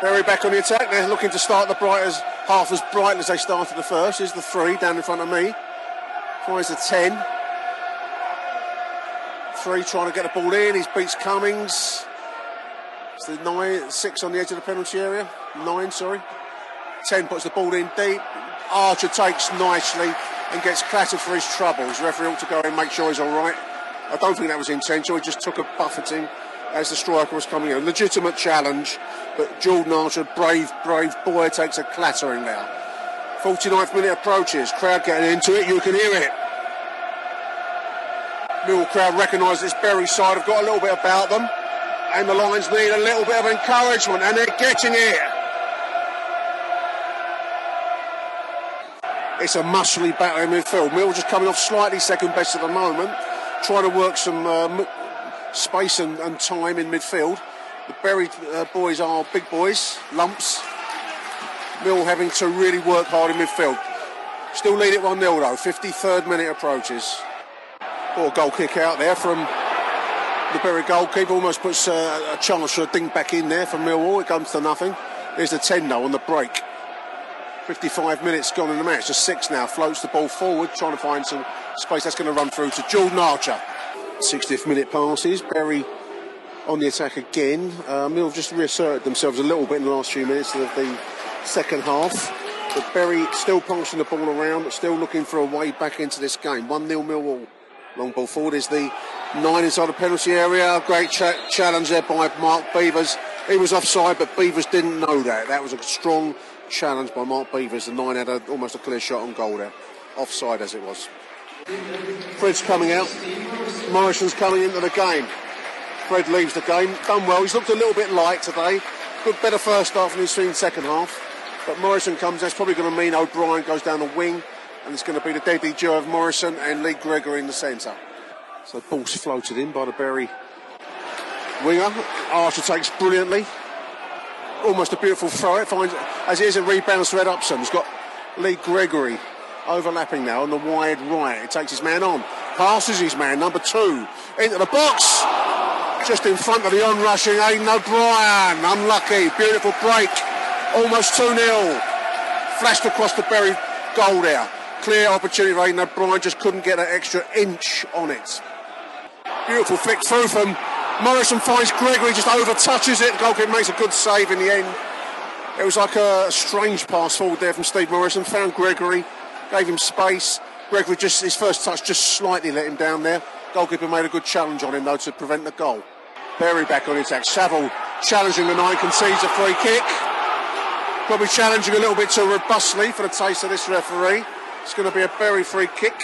Bury back on the attack. They're looking to start the bright as half as bright as they started the first. Is the three down in front of me. Finds the ten three, trying to get the ball in. He beats Cummings. It's the nine, six on the edge of the penalty area. Nine, sorry. Ten puts the ball in deep. Archer takes nicely and gets clattered for his troubles. referee ought to go in and make sure he's all right. I don't think that was intentional. He just took a buffeting as the striker was coming in. Legitimate challenge, but Jordan Archer, brave, brave boy, takes a clattering now. 49th minute approaches. Crowd getting into it. You can hear it. Mill crowd recognise this Bury side have got a little bit about them, and the Lions need a little bit of encouragement, and they're getting it. It's a muscly battle in midfield. Mill just coming off slightly second best at the moment, trying to work some uh, space and, and, time in midfield. The Bury uh, boys are big boys, lumps. Mill having to really work hard in midfield. Still lead it 1 0 though. 53rd minute approaches. Poor goal kick out there from the Bury goalkeeper. Almost puts uh, a chance for a dink back in there from Millwall. It comes to nothing. There's the 10 0 on the break. 55 minutes gone in the match. The six now floats the ball forward, trying to find some space. That's going to run through to Jordan Archer. 60th minute passes. Bury on the attack again. Uh, Mill just reasserted themselves a little bit in the last few minutes of the second half. But Bury still passing the ball around, still looking for a way back into this game. 1 0 Millwall. Long ball forward is the nine inside the penalty area. Great cha- challenge there by Mark Beevers. He was offside, but Beevers didn't know that. That was a strong challenge by Mark Beevers. The nine had a, almost a clear shot on goal there. Offside as it was. Fred's coming out. Morison's coming into the game. Fred leaves the game. Done well. He's looked a little bit light today. Good, better first half than he's seen second half. But Morison comes. That's probably going to mean O'Brien goes down the wing and it's going to be the duo of Morison and Lee Gregory in the centre. So the ball's floated in by the Bury winger. Archer takes brilliantly. Almost a beautiful throw. It finds as it is a rebound to Ed Upson. He's got Lee Gregory overlapping now on the wide right. He takes his man on. Passes his man, number two, into the box. Just in front of the onrushing Aiden O'Brien. Unlucky. Beautiful break. Almost 2 0. Flashed across the Bury goal there clear opportunity for Aiden O'Brien, just couldn't get an extra inch on it. Beautiful flick through from Morison finds Gregory, just over touches it. Goalkeeper makes a good save in the end. It was like a strange pass forward there from Steve Morison. Found Gregory, gave him space. Gregory just his first touch just slightly let him down there. Goalkeeper made a good challenge on him though to prevent the goal. Bury back on his attack. Saville challenging the nine, concedes a free kick. Probably challenging a little bit too robustly for the taste of this referee. It's going to be a very free kick,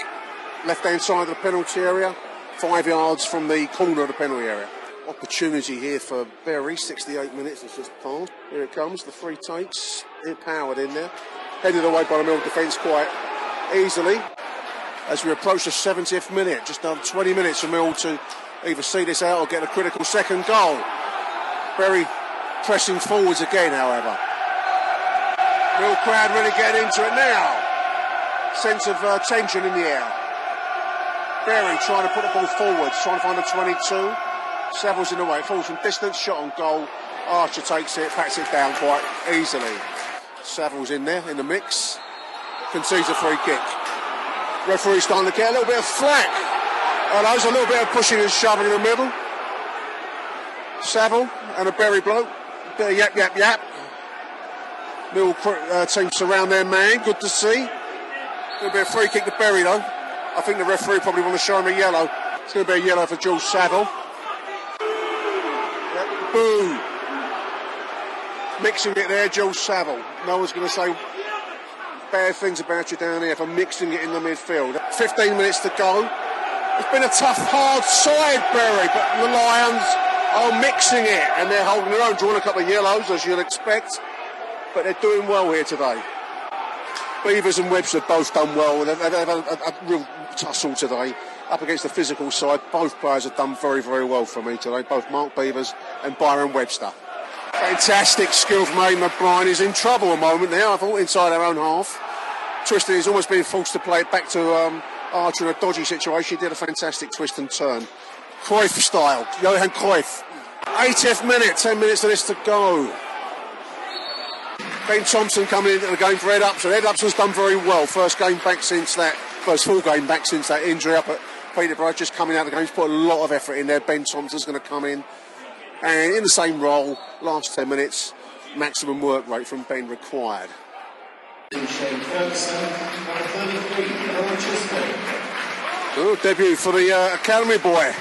left hand side of the penalty area, five yards from the corner of the penalty area. Opportunity here for Bury, 68 minutes, it's just passed. Here it comes, the free takes, it powered in there. Headed away by the Mill defence quite easily. As we approach the 70th minute, just another 20 minutes for Mill to either see this out or get a critical second goal. Bury pressing forwards again, however. Mill crowd really getting into it now. Sense of uh, tension in the air. Bury trying to put the ball forwards, trying to find a 22. Savile's in the way, it falls from distance, shot on goal. Archer takes it, pats it down quite easily. Savile's in there, in the mix. Concedes a free kick. Referee starting to get a little bit of flack. Oh, there's a little bit of pushing and shoving in the middle. Savile and a Bury bloke. Bit of yap, yap, yap. Mill uh, team surround their man. Good to see. Going to be a free kick to Bury though. I think the referee probably want to show him a yellow. It's going to be a yellow for Jules Savile. Yep. Boo. Mixing it there, Jules Savile. No one's going to say bad things about you down here for mixing it in the midfield. 15 minutes to go. It's been a tough, hard side, Bury, but the Lions are mixing it and they're holding their own, drawing a couple of yellows as you'd expect, but they're doing well here today. Beevers and Webster both done well. They've, they've had a, a, real tussle today up against the physical side. Both players have done very, very well for me today. Both Mark Beevers and Byron Webster. Fantastic skill from Aiden O'Brien. He's in trouble a moment now. I thought inside our own half. Twisted. He's almost been forced to play it back to um, Archer in a dodgy situation. He did a fantastic twist and turn. Cruyff style. Johan Cruyff. 80th minute. 10 minutes of this to go. Ben Thompson coming into the game for Ed Upson. Ed Upson's done very well. First game back since that, first full game back since that injury up at Peterborough. Just coming out of the game. He's put a lot of effort in there. Ben Thompson's going to come in. And in the same role, last 10 minutes, maximum work rate from Ben required. Oh, debut for the uh, Academy boy,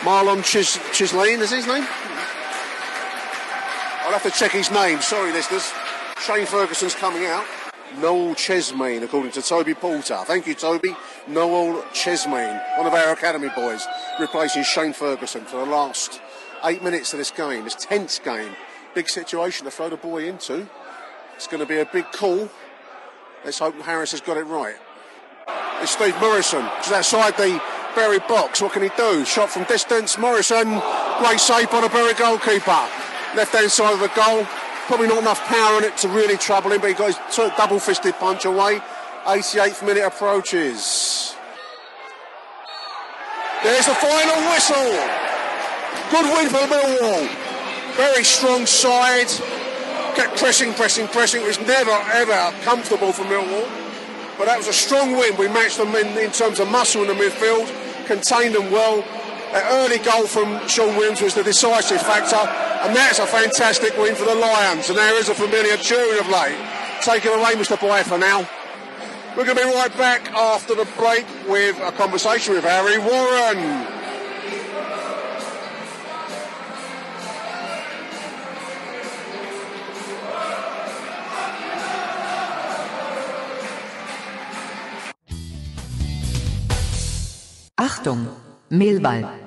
Marlon Chis- is his name? I'll have to check his name, sorry listeners. Shane Ferguson's coming out. Noel Chesmain, according to Toby Porter. Thank you, Toby. Noel Chesmain, one of our Academy boys, replacing Shane Ferguson for the last eight minutes of this game. This tense game. Big situation to throw the boy into. It's going to be a big call. Let's hope Harris has got it right. It's Steve Morison, just outside the Bury box. What can he do? Shot from distance. Morison, great save by the Bury goalkeeper. Left hand side of the goal. Probably not enough power in it to really trouble him, but he got his double fisted punch away. 88th minute approaches. There's the final whistle. Good win for Millwall. Very strong side. Kept pressing, pressing, pressing. It was never, ever comfortable for Millwall. But that was a strong win. We matched them in, in terms of muscle in the midfield, contained them well. An early goal from Shaun Williams was the decisive factor, and that's a fantastic win for the Lions. And there is a familiar tune of late. Take it away, Mr. Boy, for now. We're going to be right back after the break with a conversation with Harry Warren. Achtung, Millwall.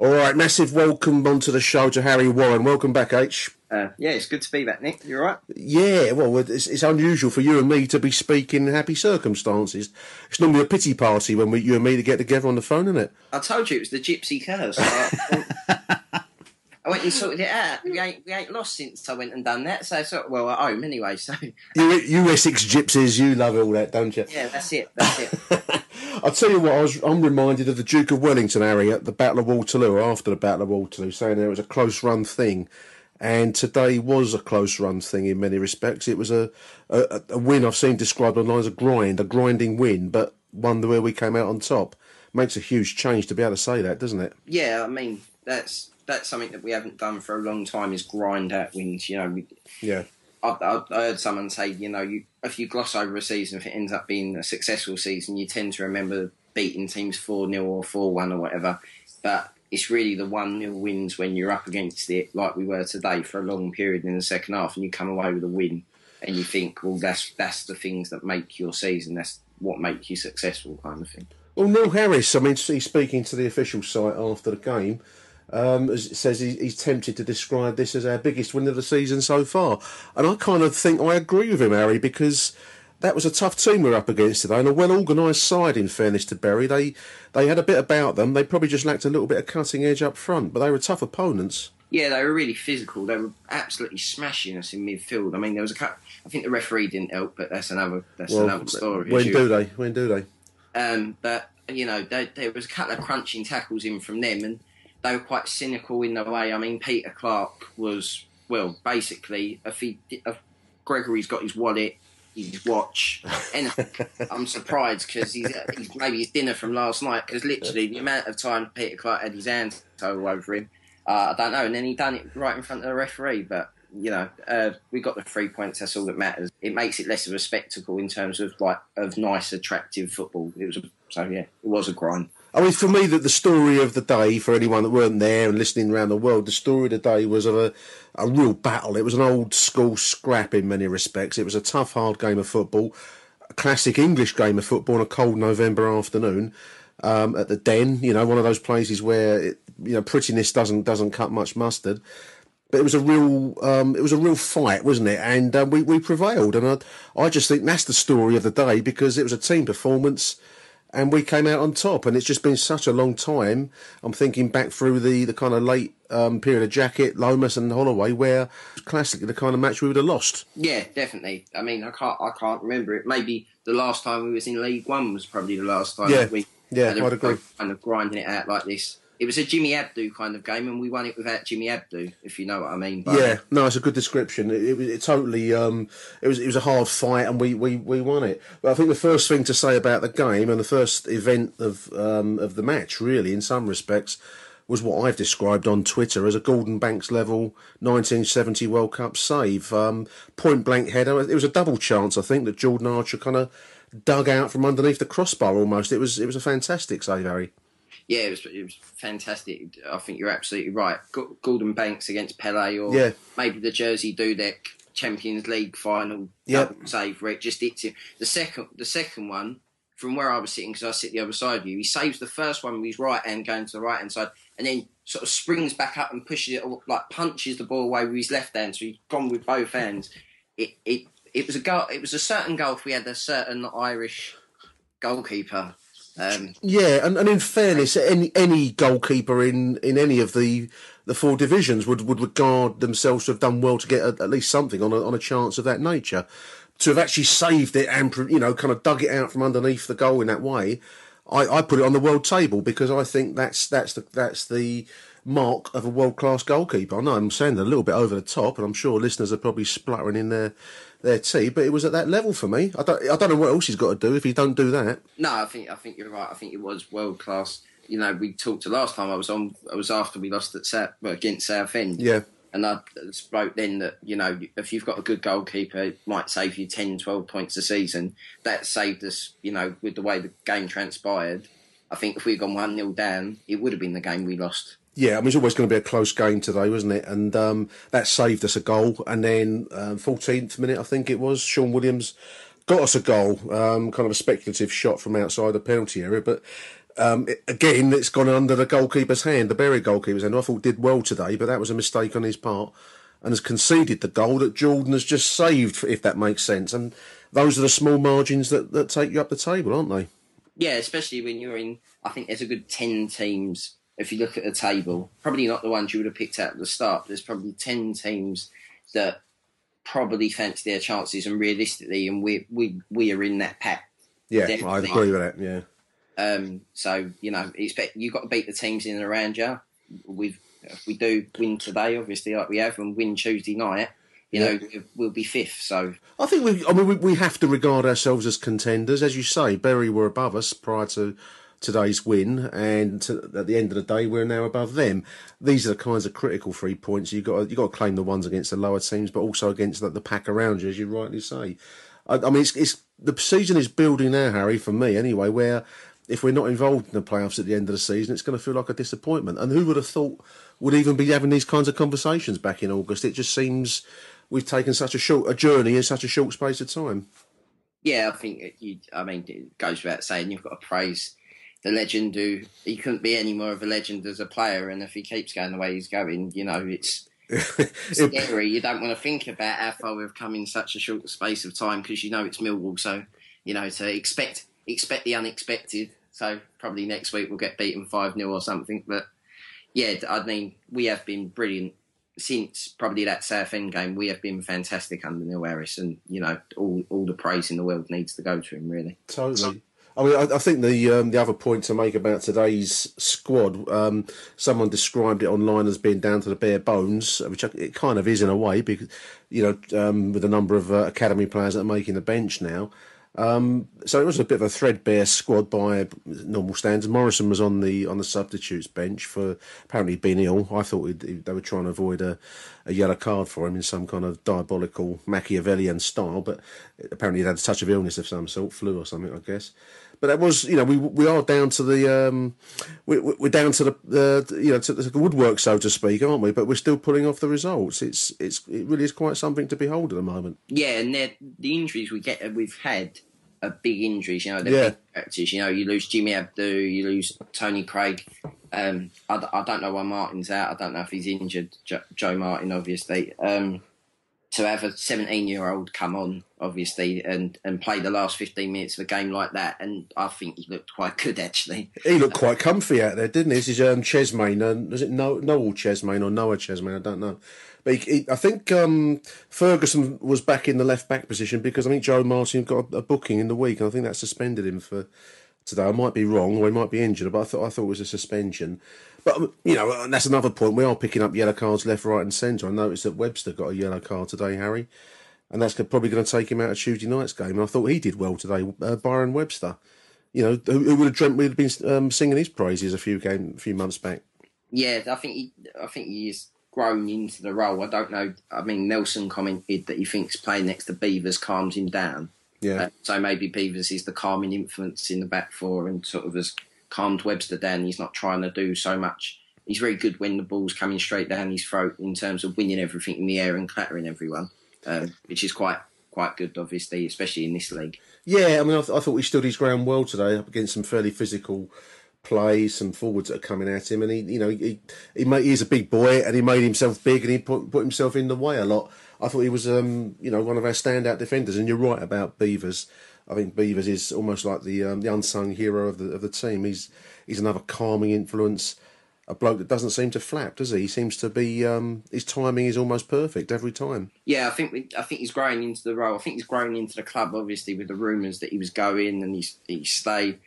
All right, massive welcome onto the show to Harry Warren. Welcome back, H. Uh, yeah, it's good to be back, Nick. You're right. Yeah, well, it's, it's unusual for you and me to be speaking in happy circumstances. It's normally a pity party when we, you and me to get together on the phone, isn't it? I told you it was the gypsy curse. I, went and sorted it out. We ain't, we ain't lost since I went and done that. So, so well, at home anyway. So You, you Essex gypsies, you love all that, don't you? yeah, that's it. That's it. I'll tell you what, I was, I'm reminded of the Duke of Wellington, Harry, at the Battle of Waterloo, after the Battle of Waterloo, saying that it was a close run thing. And today was a close run thing in many respects. It was a, a, a win I've seen described online as a grind, a grinding win, but one where we came out on top. Makes a huge change to be able to say that, doesn't it? yeah, I mean that's that's something that we haven't done for a long time. Is grind out wins. You know, we, Yeah. I, I, I heard someone say, you know, you if you gloss over a season, if it ends up being a successful season, you tend to remember beating teams four 0 or four one or whatever. But it's really the one 0 wins when you're up against it, like we were today, for a long period in the second half, and you come away with a win. and you think, well, that's that's the things that make your season. That's what makes you successful, kind of thing. Well, Neil Harris, I mean, he's speaking to the official site after the game. Um, says he's tempted to describe this as our biggest win of the season so far, and I kind of think I agree with him, Harry, because that was a tough team we are up against today, and a well organised side. In fairness to Bury, they they had a bit about them. They probably just lacked a little bit of cutting edge up front, but they were tough opponents. Yeah, they were really physical. They were absolutely smashing us in midfield. I mean, there was a cut. I think the referee didn't help, but that's another that's well, another story. When do they? When do they? Um, but you know, they, there was a couple of crunching tackles in from them, and they were quite cynical in the way. I mean, Peter Clark was well, basically, if he if Gregory's got his wallet, his watch, and I'm surprised because he's, he's, maybe his dinner from last night. Because literally, the amount of time Peter Clark had his hands all over him, uh, I don't know. And then he done it right in front of the referee, but you know, uh, we got the three points. That's all that matters. It makes it less of a spectacle in terms of like of nice, attractive football. It was a, so yeah, it was a grind. I mean, for me, that the story of the day, for anyone that weren't there and listening around the world, the story of the day was of a, a real battle. It was an old school scrap in many respects. It was a tough, hard game of football, a classic English game of football on a cold November afternoon um, at the Den. You know, one of those places where it, you know prettiness doesn't doesn't cut much mustard but it was a real um, it was a real fight, wasn't it? And uh, we we prevailed, and I I just think that's the story of the day because it was a team performance, and we came out on top. And it's just been such a long time. I'm thinking back through the the kind of late um, period of Jackett, Lomas, and Holloway, where classically the kind of match we would have lost. Yeah, definitely. I mean, I can't I can't remember it. Maybe the last time we was in League One was probably the last time yeah. we yeah I'd agree. Kind of grinding it out like this it was a Jimmy Abdou kind of game, and we won it without Jimmy Abdou, if you know what I mean. But, yeah, no, it's a good description. It, it, it totally, um, it was it was a hard fight, and we, we, we won it. But I think the first thing to say about the game and the first event of um, of the match, really, in some respects, was what I've described on Twitter as a Gordon Banks level 1970 World Cup save, um, point blank header. It was a double chance, I think, that Jordan Archer kind of dug out from underneath the crossbar almost. It was it was a fantastic save, Harry yeah, it was it was fantastic. I think you're absolutely right. Gordon Banks against Pele, or yeah. maybe the Jerzy Dudek Champions League final yep. save where it just hits him. The second, the second one from where I was sitting because I sit the other side of you. He saves the first one with his right hand going to the right hand side, and then sort of springs back up and pushes it or like punches the ball away with his left hand. So he's gone with both hands. It it it was a goal. It was a certain goal if we had a certain Irish goalkeeper um, yeah, and, and in fairness, any any goalkeeper in, in any of the the four divisions would, would regard themselves to have done well to get a, at least something on a, on a chance of that nature. To have actually saved it and you know kind of dug it out from underneath the goal in that way, I, I put it on the world table because I think that's that's the that's the mark of a world class goalkeeper. I know I'm saying a little bit over the top, and I'm sure listeners are probably spluttering in their their tea, but it was at that level for me. I don't, I don't know what else he's got to do if he don't do that. No, I think I think you're right. I think it was world class. You know, we talked the last time I was on. I was after we lost at South, against Southend. Yeah. And I spoke then that, you know, if you've got a good goalkeeper, it might save you 10, 12 points a season. That saved us, you know, with the way the game transpired. I think if we'd gone 1 0 down, it would have been the game we lost. Yeah, I mean, it's always going to be a close game today, wasn't it? And um, that saved us a goal. And then, um, 14th minute, I think it was, Shaun Williams got us a goal, um, kind of a speculative shot from outside the penalty area. But um, it, again, it's gone under the goalkeeper's hand, the Bury goalkeeper's hand. I thought did well today, but that was a mistake on his part and has conceded the goal that Jordan has just saved, if that makes sense. And those are the small margins that, that take you up the table, aren't they? Yeah, especially when you're in, I think there's a good 10 teams if you look at the table, probably not the ones you would have picked out at the start. There's probably ten teams that probably fancy their chances, and realistically, and we we we are in that pack. Yeah, I agree with that. Yeah. Um, so you know, expect you've got to beat the teams in and around you. We've if we do win today, obviously, like we have, and win Tuesday night, you yeah. know, we'll be fifth. So I think we, I mean, we, we have to regard ourselves as contenders, as you say. Bury were above us prior to today's win, and to, at the end of the day, we're now above them. These are the kinds of critical three points you got. You got to claim the ones against the lower teams, but also against the, the pack around you, as you rightly say. I, I mean, it's, it's the season is building now, Harry. For me, anyway, where if we're not involved in the playoffs at the end of the season, it's going to feel like a disappointment. And who would have thought would even be having these kinds of conversations back in August? It just seems we've taken such a short a journey in such a short space of time. Yeah, I think you. I mean, it goes without saying you've got to praise the legend who he couldn't be any more of a legend as a player, and if he keeps going the way he's going, you know, it's scary. You don't want to think about how far we've come in such a short space of time because you know it's Millwall. So you know to expect expect the unexpected. So probably next week we'll get beaten five 0 or something. But yeah, I mean we have been brilliant since probably that Southend game. We have been fantastic under Neil Harris, and you know all all the praise in the world needs to go to him. Really, totally. I mean, I, I think the um, the other point to make about today's squad, um, someone described it online as being down to the bare bones, which it kind of is in a way, because you know, um, with a number of uh, academy players that are making the bench now. Um, so it was a bit of a threadbare squad by normal standards. Morison was on the on the substitutes bench for apparently being ill. I thought they were trying to avoid a, a yellow card for him in some kind of diabolical Machiavellian style, but apparently he had a touch of illness of some sort, flu or something, I guess but that was you know we we are down to the um, we, we're down to the uh, you know to the woodwork so to speak, aren't we? But we're still pulling off the results. It's it's it really is quite something to behold at the moment. Yeah, and the injuries we get we've had are big injuries. You know, they're yeah. big factors. You know, you lose Jimmy Abdou, you lose Tony Craig. Um, I, I don't know why Martin's out. I don't know if he's injured. Joe, Joe Martin, obviously. Um, to have a 17 year old come on, obviously, and, and play the last 15 minutes of a game like that. And I think he looked quite good, actually. He looked quite comfy out there, didn't he? This is um, Chesmain. Uh, was it Noel Chesmain or Noah Chesmain? I don't know. But he, he, I think um, Ferguson was back in the left back position because I think Joe Martin got a, a booking in the week, and I think that suspended him for today. I might be wrong, or he might be injured, but I thought I thought it was a suspension. But um, you know, that's another point. We are picking up yellow cards left, right, and centre. I noticed that Webster got a yellow card today, Harry, and that's probably going to take him out of Tuesday night's game. And I thought he did well today, uh, Byron Webster. You know, who, who, would have dreamt we'd have been um, singing his praises a few game, a few months back? Yeah, I think he, I think he's grown into the role. I don't know. I mean, Nelson commented that he thinks playing next to Beevers calms him down. Yeah. Uh, so maybe Beevers is the calming influence in the back four and sort of has calmed Webster down. He's not trying to do so much. He's very good when the ball's coming straight down his throat in terms of winning everything in the air and clattering everyone, um, which is quite quite good, obviously, especially in this league. Yeah, I mean, I, th- I thought he stood his ground well today up against some fairly physical plays, some forwards that are coming at him, and he, you know, he he made, he's a big boy and he made himself big and he put put himself in the way a lot. I thought he was, um, you know, one of our standout defenders. And you're right about Beevers. I think Beevers is almost like the um, the unsung hero of the of the team. He's he's another calming influence. A bloke that doesn't seem to flap, does he? He seems to be. Um, his timing is almost perfect every time. Yeah, I think we, I think he's growing into the role. I think he's growing into the club. Obviously, with the rumours that he was going and he's he stayed,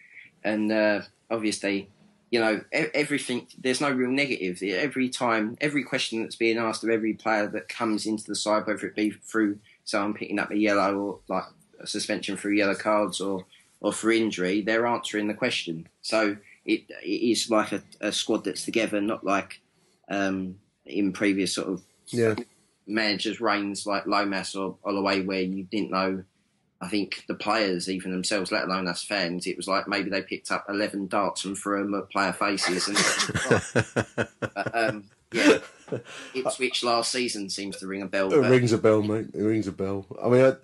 and uh, obviously you know, everything, there's no real negative. Every time, every question that's being asked of every player that comes into the side, whether it be through someone picking up a yellow or like a suspension through yellow cards or, or for injury, they're answering the question. So it, it is like a, a squad that's together, not like um, in previous sort of yeah. managers' reigns like Lomas or Holloway, where you didn't know I think the players, even themselves, let alone us fans, it was like maybe they picked up 11 darts and threw them at player faces. And, but, um, yeah, Ipswich last season seems to ring a bell. It rings a bell, mate. It rings a bell. I mean,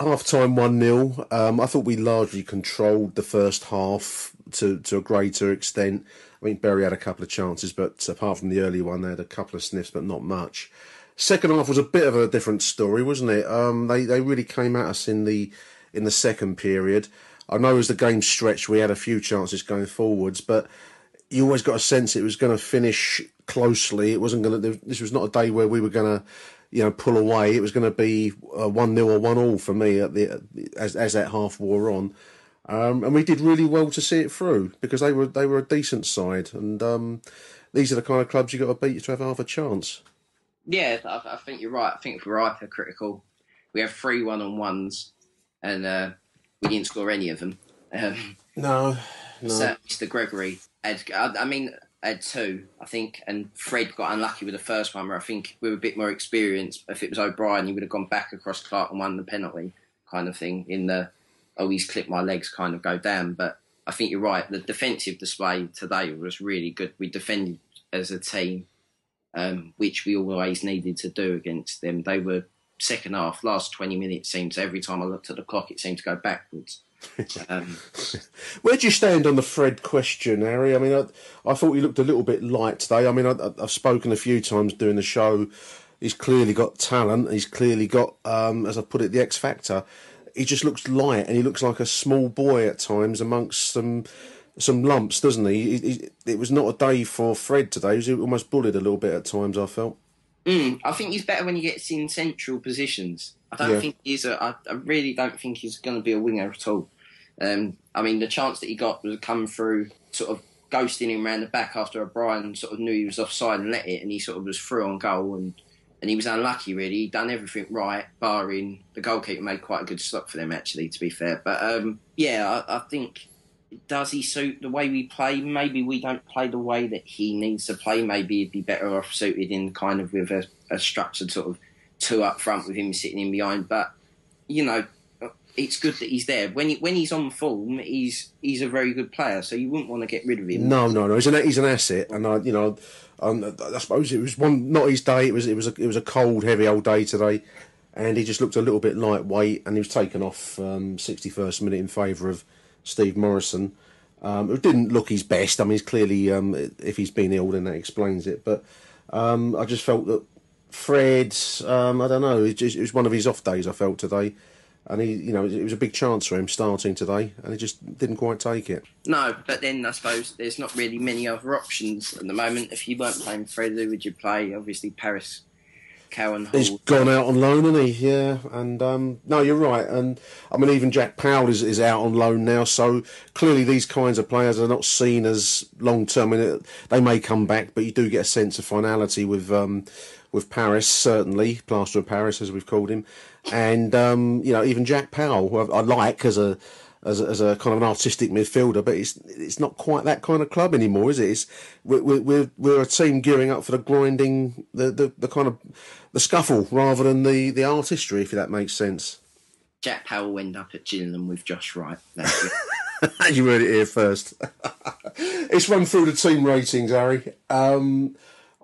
half time 1 0. Um, I thought we largely controlled the first half to, to a greater extent. I mean, Bury had a couple of chances, but apart from the early one, they had a couple of sniffs, but not much. Second half was a bit of a different story, wasn't it? Um, they they really came at us in the in the second period. I know as the game stretched, we had a few chances going forwards, but you always got a sense it was going to finish closely. It wasn't going to. This was not a day where we were going to, you know, pull away. It was going to be one 0 or one all for me at the as as that half wore on. Um, and we did really well to see it through because they were they were a decent side, and um, these are the kind of clubs you got to beat to have half a chance. Yeah, I, I, think you're right. I think we're hypercritical. We have three one on ones, and uh, we didn't score any of them. Um, no, no. So Mr. Gregory had, I, mean, had two, I think, and Fred got unlucky with the first one where I think were a bit more experienced. If it was O'Brien, he would have gone back across Clark and won the penalty, kind of thing. In the oh, he's clipped my legs, kind of go down. But I think you're right. The defensive display today was really good. We defended as a team um, which we always needed to do against them. They were second half, last 20 minutes seems every time I looked at the clock, it seemed to go backwards. Um, Where do you stand on the Fred question, Harry? I mean, I, I thought he looked a little bit light today. I mean, I, I've spoken a few times during the show. He's clearly got talent. He's clearly got, um, as I put it, the X factor. He just looks light, and he looks like a small boy at times amongst some some lumps, doesn't he? He- he- It was not a day for Fred today. He was almost bullied a little bit at times. I felt. Mm, I think he's better when he gets in central positions. I don't Yeah. think he's a. I, I really don't think he's going to be a winger at all. Um, I mean, the chance that he got was come through sort of ghosting him around the back after O'Brien sort of knew he was offside and let it, and he sort of was through on goal and. And he was unlucky, really. He'd done everything right, barring the goalkeeper made quite a good stop for them, actually, to be fair. But um, yeah, I, I think does he suit the way we play? Maybe we don't play the way that he needs to play. Maybe he'd be better off suited in kind of with a, a structured sort of two up front with him sitting in behind. But you know, it's good that he's there. When he, when he's on form, he's he's a very good player. So you wouldn't want to get rid of him. No, no, no. He's an he's an asset, and I, you know, um, I suppose it was one not his day. It was it was a, it was a cold, heavy old day today, and he just looked a little bit lightweight, and he was taken off sixty first minute in favour of Steve Morison. Um, it didn't look his best. I mean, he's clearly um, if he's been ill, then that explains it. But um, I just felt that Fred, um, I don't know, it, it was one of his off days. I felt today. And he, you know, it was a big chance for him starting today, and he just didn't quite take it. No, but then I suppose there's not really many other options at the moment. If you weren't playing Fred, who would you play? Obviously, Paris, Cowan, Hart. He's gone out on loan, hasn't he? Yeah, and um, no, you're right. And I mean, even Jack Powell is, is out on loan now. So clearly, these kinds of players are not seen as long term. I mean, it- they may come back, but you do get a sense of finality with um, with Paris, certainly plaster of Paris, as we've called him, and um, you know, even Jack Powell, I like as a as a, as a kind of an artistic midfielder, but it's it's not quite that kind of club anymore, is it? It's, we're, we're- we're we're a team gearing up for the grinding, the, the, the kind of the scuffle rather than the, the artistry, if that makes sense. Jack Powell end up at Gillingham with Josh Wright. You heard it here first. Let's run through the team ratings, Harry. Um,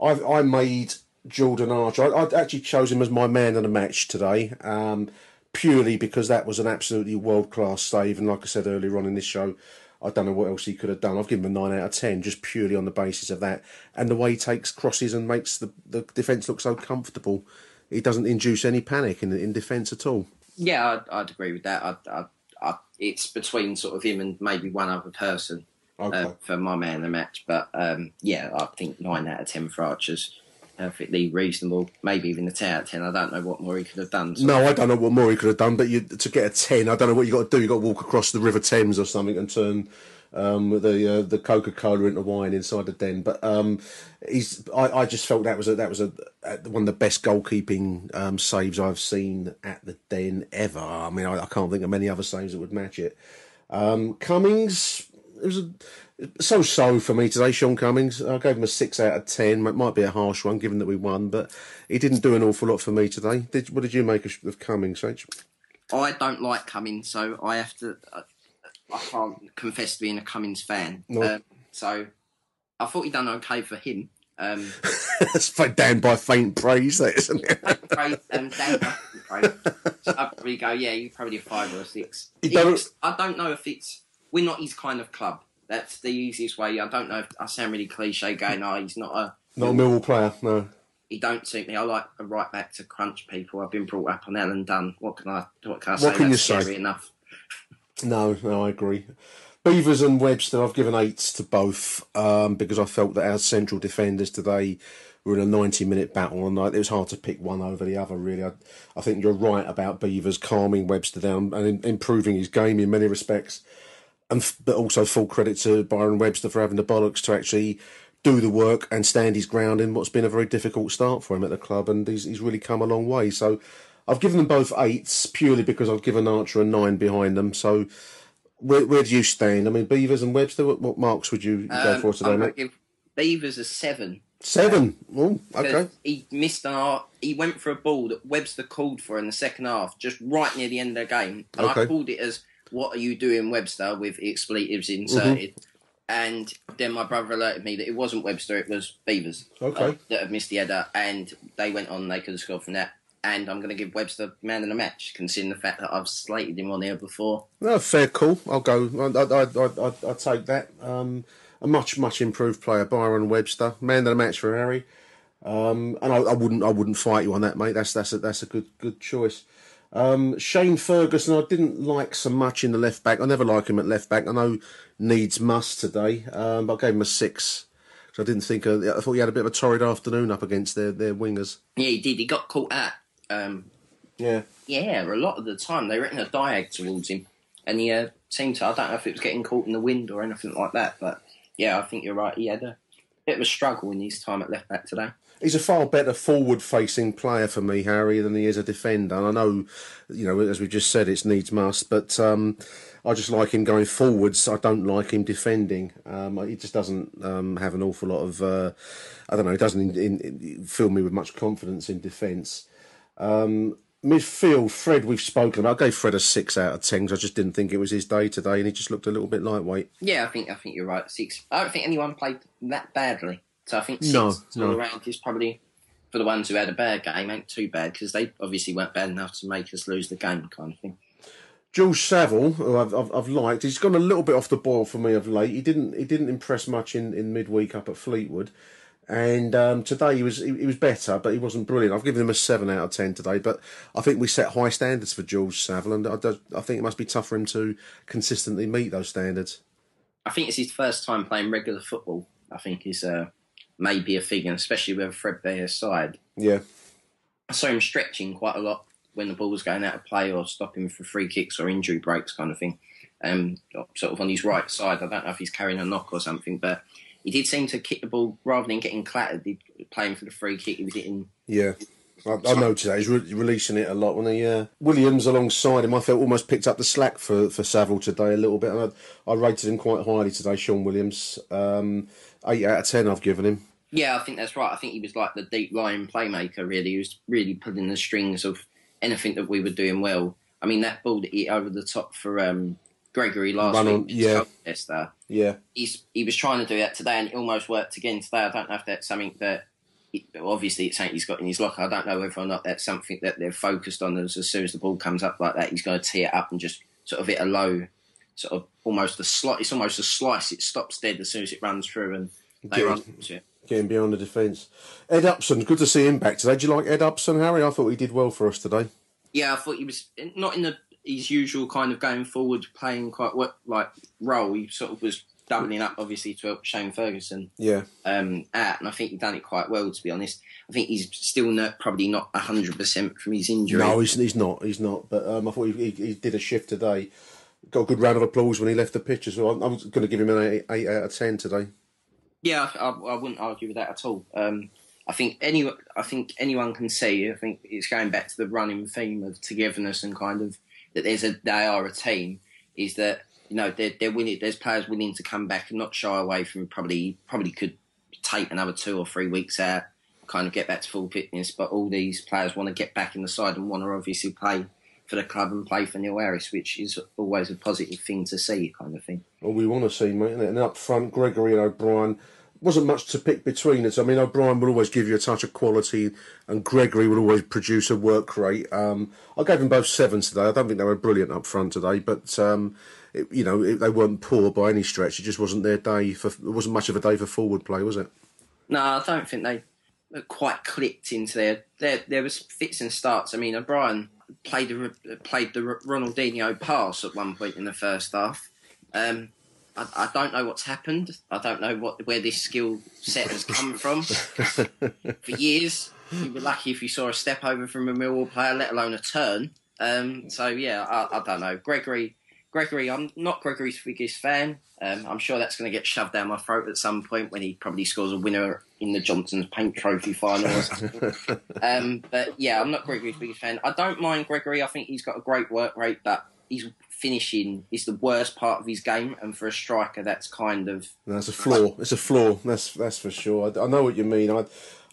I I made Jordan Archer. I, I actually chose him as my man of the match today, um, purely because that was an absolutely world class save. And like I said earlier on in this show, I don't know what else he could have done. I've given him a nine out of ten just purely on the basis of that and the way he takes crosses and makes the the defence look so comfortable. He doesn't induce any panic in in defence at all. Yeah, I'd, I'd agree with that. I, I, I, it's between sort of him and maybe one other person Okay. uh, for my man of the match. But um, yeah, I think nine out of ten for Archer's perfectly reasonable. Maybe even a ten out of ten. I don't know what more he could have done. No, I don't know what more he could have done, but you, to get a 10, I don't know what you've got to do. You've got to walk across the River Thames or something and turn um, the uh, the Coca Cola into wine inside the den. But um, he's, I, I just felt that was a, that was a, uh, one of the best goalkeeping um, saves I've seen at the den ever. I mean, I, I can't think of many other saves that would match it. Um, Cummings, it was a so so for me today, Shaun Cummings. I gave him a six out of ten. It might be a harsh one given that we won, but he didn't do an awful lot for me today. Did, what did you make of, of Cummings, H? I don't like Cummings, so I have to. I, I can't confess to being a Cummings fan. No. Um, so I thought he done okay for him. Um, That's down by faint praise, that isn't it? praise, um, Dan Dustin praise. So I'd probably go, yeah, you're probably a five or a six. You don't- I don't know if it's we're not his kind of club. That's the easiest way. I don't know if I sound really cliche going, oh, he's not a Not a Millwall player, no. he don't suit me. I like a right back to crunch people. I've been brought up on Alan Dunne. What can I what can I say? What can That's you say? enough. No, no, I agree. Beevers and Webster, I've given eights to both um, because I felt that our central defenders today were in a 90 minute battle and like, it was hard to pick one over the other, really. I, I think you're right about Beevers calming Webster down and im- improving his game in many respects. And f- But also full credit to Byron Webster for having the bollocks to actually do the work and stand his ground in what's been a very difficult start for him at the club. And he's, he's really come a long way. So I've given them both eights purely because I've given Archer a nine behind them. So where, where do you stand? I mean, Beevers and Webster, what, what marks would you go Um, for today, I'm mate? give Beevers a seven. Seven. Oh, because okay. He missed an art. He went for a ball that Webster called for in the second half, just right near the end of the game. And I called it as "What are you doing, Webster?" with expletives inserted. Mm-hmm. And then my brother alerted me that it wasn't Webster; it was Beevers Okay. uh, that had missed the header, and they went on. They could have scored from that. and I'm going to give Webster man of the match, considering the fact that I've slated him on here before. No, fair call. I'll go. I, I, I, I, take that. Um, a much, much improved player, Byron Webster, man of the match for Harry. Um, and I, I, wouldn't, I wouldn't fight you on that, mate. That's that's a, that's a good, good choice. Um, Shane Ferguson, I didn't like so much in the left back. I never like him at left back. I know needs must today, um, but I gave him a six. So I didn't think. Uh, I thought he had a bit of a torrid afternoon up against their their wingers. Yeah, he did. He got caught out. Um, yeah. Yeah, a lot of the time they reckon a diag towards him, and he uh, seemed to. I don't know if it was getting caught in the wind or anything like that, but yeah, I think you're right. He had a bit of a struggle in his time at left back today. He's a far better forward-facing player for me, Harry, than he is a defender. And I know, you know, as we just said, it's needs must, but um, I just like him going forwards. I don't like him defending. Um, he just doesn't um, have an awful lot of. Uh, I don't know. He doesn't in, in, fill me with much confidence in defence. Um, midfield, Fred, we've spoken about. I gave Fred a six out of ten because I just didn't think it was his day today, and he just looked a little bit lightweight. Yeah, I think I think you're right. Six. I don't think anyone played that badly. So I think six No, all no. around is probably for the ones who had a bad game ain't too bad because they obviously weren't bad enough to make us lose the game, kind of thing. Jules Saville, who I've, I've, I've liked, he's gone a little bit off the boil for me of late. He didn't he didn't impress much in, in midweek up at Fleetwood, and um, today he was he, he was better, but he wasn't brilliant. I've given him a seven out of ten today, but I think we set high standards for Jules Saville, and I, do- I think it must be tough for him to consistently meet those standards. I think it's his first time playing regular football. I think is uh, maybe a thing, and especially with Fred Bear's side. Yeah, I saw him stretching quite a lot when the ball was going out of play or stopping for free kicks or injury breaks, kind of thing. Um, sort of on his right side. I don't know if he's carrying a knock or something, but he did seem to kick the ball rather than getting clattered. He playing for the free kick. He was hitting. yeah. I, I noticed that he's re- releasing it a lot when he uh, Williams alongside him. I felt almost picked up the slack for for Savile today a little bit, and I, I rated him quite highly today. Shaun Williams, um, eight out of ten. I've given him. Yeah, I think that's right. I think he was like the deep line playmaker. Really, he was really pulling the strings of anything that we were doing well. I mean, that ball that he over the top for um, Gregory last Run on- week, yeah. Esther. Yeah, he's he was trying to do that today, and it almost worked again today. I don't know if that's something that obviously it's something he's got in his locker. I don't know whether or not that's something that they're focused on. As, as soon as the ball comes up like that, he's going to tee it up and just sort of hit a low, sort of almost a slice. It's almost a slice. It stops dead as soon as it runs through, and they run it. getting beyond the defence. Ed Upson, good to see him back today. Do you like Ed Upson, Harry? I thought he did well for us today. Yeah, I thought he was not in the his usual kind of going forward, playing quite what like role. He sort of was doubling up, obviously, to help Shane Ferguson Yeah, um, out, and I think he done it quite well. To be honest, I think he's still not, probably not hundred percent from his injury. no, he's, he's not. He's not. But um, I thought he, he, he did a shift today. Got a good round of applause when he left the pitch as well. I, I was going to give him an eight, eight out of ten today. Yeah, I, I wouldn't argue with that at all. Um, I think any, I think anyone can see. I think it's going back to the running theme of togetherness and kind of that there's a they are a team. Is that you know they're they're. There's players willing to come back and not shy away from probably probably could take another two or three weeks out, kind of get back to full fitness. But all these players want to get back in the side and want to obviously play for the club and play for Neil Harris, which is always a positive thing to see, kind of thing. All we want to see, mate. And up front, Gregory and O'Brien. Wasn't much to pick between us. I mean, O'Brien will always give you a touch of quality, and Gregory will always produce a work rate. Um, I gave them both sevens today. I don't think they were brilliant up front today, but um, it, you know it, they weren't poor by any stretch. It just wasn't their day for. It wasn't much of a day for forward play, was it? No, I don't think they quite clicked into their. There, there was fits and starts. I mean, O'Brien played the played the Ronaldinho pass at one point in the first half. Um, I, I don't know what's happened. I don't know what where this skill set has come from. For years, you were lucky if you saw a step over from a Millwall player, let alone a turn. Um, so yeah, I, I don't know. Gregory, Gregory, I'm not Gregory's biggest fan. Um, I'm sure that's going to get shoved down my throat at some point when he probably scores a winner in the Johnstone's Paint Trophy final or something. um, but yeah, I'm not Gregory's biggest fan. I don't mind Gregory. I think he's got a great work rate, but his finishing is the worst part of his game, and for a striker, that's kind of That's a flaw. It's a flaw. That's that's for sure. I, I know what you mean. I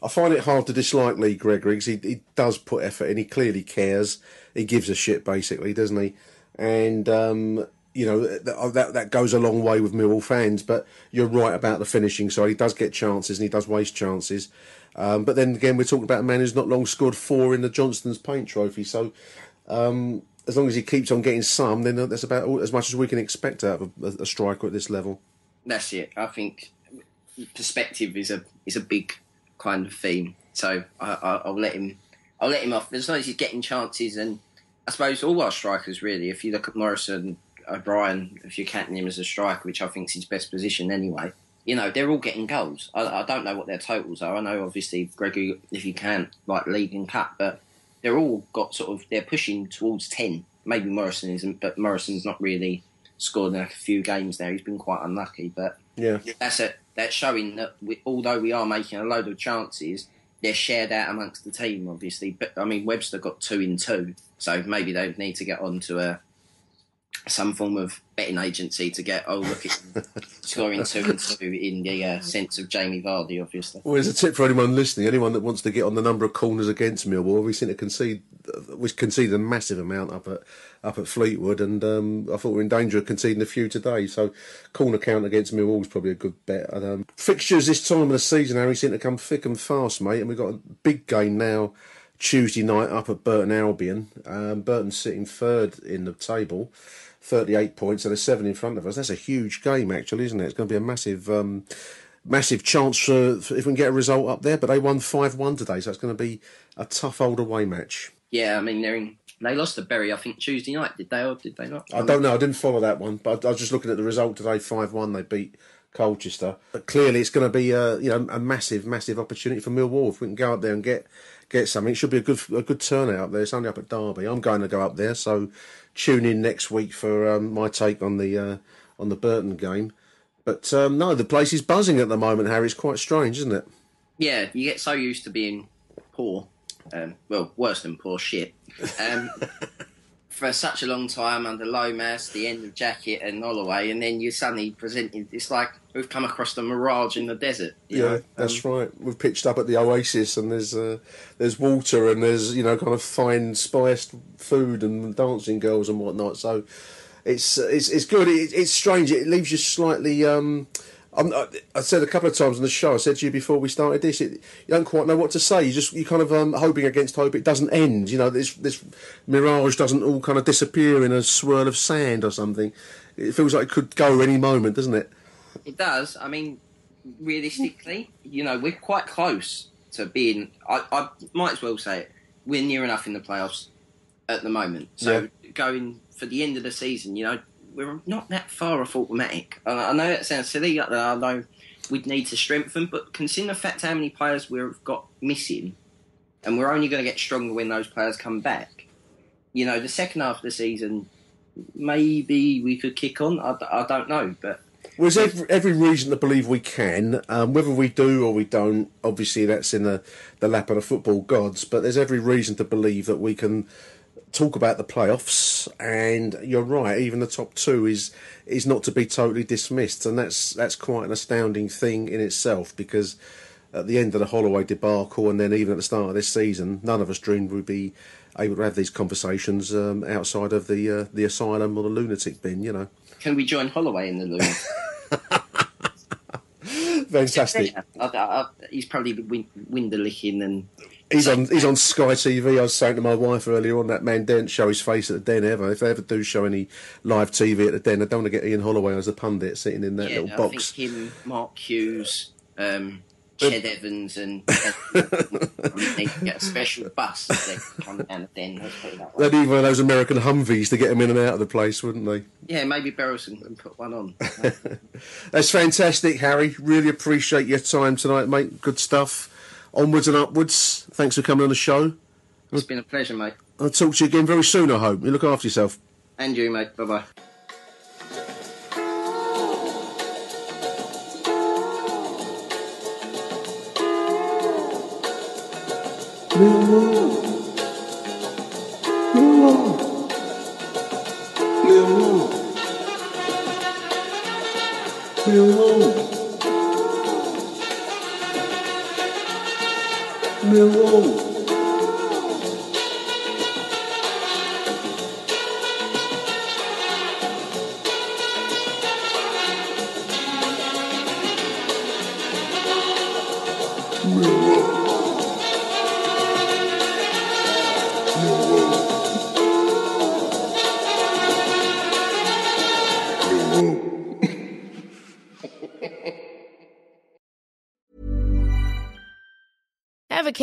I find it hard to dislike Lee Gregory because he, he does put effort in. He clearly cares. He gives a shit basically, doesn't he? And um, you know that, that goes a long way with Millwall fans. But you're right about the finishing side. He does get chances and he does waste chances. Um, but then again, we're talking about a man who's not long scored four in the Johnstone's Paint Trophy. So um, as long as he keeps on getting some, then that's about as much as we can expect out of a, a striker at this level. That's it. I think perspective is a is a big kind of theme. So I, I, I'll let him. I'll let him off as long as he's getting chances. And I suppose all our strikers really. If you look at Morison, O'Brien, if you're counting him as a striker, which I think is his best position anyway, you know they're all getting goals. I, I don't know what their totals are. I know obviously Gregory, if you can, like league and cup, but they're all got sort of they're pushing towards ten. Maybe Morison isn't, but Morison's not really scored in like a few games there. He's been quite unlucky, but yeah, that's it. That's showing that we, although we are making a load of chances, they're shared out amongst the team. Obviously, but I mean Webster got two in two, so maybe they need to get onto a some form of betting agency to get oh look at scoring two and two in the uh, sense of Jamie Vardy, obviously. Well, there's a tip for anyone listening. Anyone that wants to get on the number of corners against Millwall, we seem to concede we conceded a massive amount up at up at Fleetwood, and um, I thought we are in danger of conceding a few today. So corner count against Millwall is probably a good bet. And, um, fixtures this time of the season, Harry, seem to come thick and fast, mate, and we've got a big game now. Tuesday night up at Burton Albion. Um, Burton sitting third in the table. 38 points and a seven in front of us. That's a huge game, actually, isn't it? It's going to be a massive, um, massive chance for, for, if we can get a result up there. But they won five one today, so it's going to be a tough old away match. Yeah, I mean they're in. They lost to Bury, I think, Tuesday night. Did they or did they not? I don't know. I didn't follow that one, but I was just looking at the result today. Five one, they beat Colchester. But clearly, it's going to be a you know a massive, massive opportunity for Millwall if we can go up there and get get something. It should be a good a good turnout up there. It's only up at Derby. I'm going to go up there, so tune in next week for um, my take on the uh, on the Burton game. But um, no, the place is buzzing at the moment, Harry. It's quite strange, isn't it? Yeah, you get so used to being poor. Um, well, worse than poor shit. For such a long time under Lomas, the end of Jackett and Holloway, and then you're suddenly presented. It's like we've come across the mirage in the desert. Yeah, know? that's Um, right. We've pitched up at the Oasis, and there's uh, there's water, and there's you know kind of fine spiced food and dancing girls and whatnot. So it's it's it's good. It, it's strange. It leaves you slightly. Um, I, I said a couple of times on the show. I said to you before we started this. It, you don't quite know what to say. You just you kind of um, hoping against hope it doesn't end. You know this this mirage doesn't all kind of disappear in a swirl of sand or something. It feels like it could go any moment, doesn't it? It does. I mean, realistically, you know, we're quite close to being. I, I might as well say it. We're near enough in the playoffs at the moment. So going for the end of the season, you know, we're not that far off automatic. And I know that sounds silly. I know we'd need to strengthen, but consider the fact how many players we've got missing, and we're only going to get stronger when those players come back. You know, the second half of the season, maybe we could kick on. I, I don't know, but there's every, every reason to believe we can. Um, whether we do or we don't, obviously that's in the, the lap of the football gods. But there's every reason to believe that we can talk about the playoffs. And you're right, even the top two is is not to be totally dismissed, and that's that's quite an astounding thing in itself because. At the end of the Holloway debacle, and then even at the start of this season, none of us dreamed we'd be able to have these conversations um, outside of the uh, the asylum or the lunatic bin. You know, can we join Holloway in the loom? fantastic. I, I, I, he's probably win, window licking and He's on he's on Sky TV. I was saying to my wife earlier on that man didn't show his face at the den ever. If they ever do show any live TV at the den, I don't want to get Ian Holloway as a pundit sitting in that yeah, little I box. think him, Mark Hughes, um, Ched Evans, and they get a special bus if they come down the den. Let's put it that way. They'd need one of those American Humvees to get him in and out of the place, wouldn't they? Yeah, maybe Berylson can put one on. That's fantastic, Harry. Really appreciate your time tonight, mate. Good stuff. Onwards and upwards. Thanks for coming on the show. It's been a pleasure, mate. I'll talk to you again very soon. I hope you look after yourself. And you, mate. Bye bye. Ever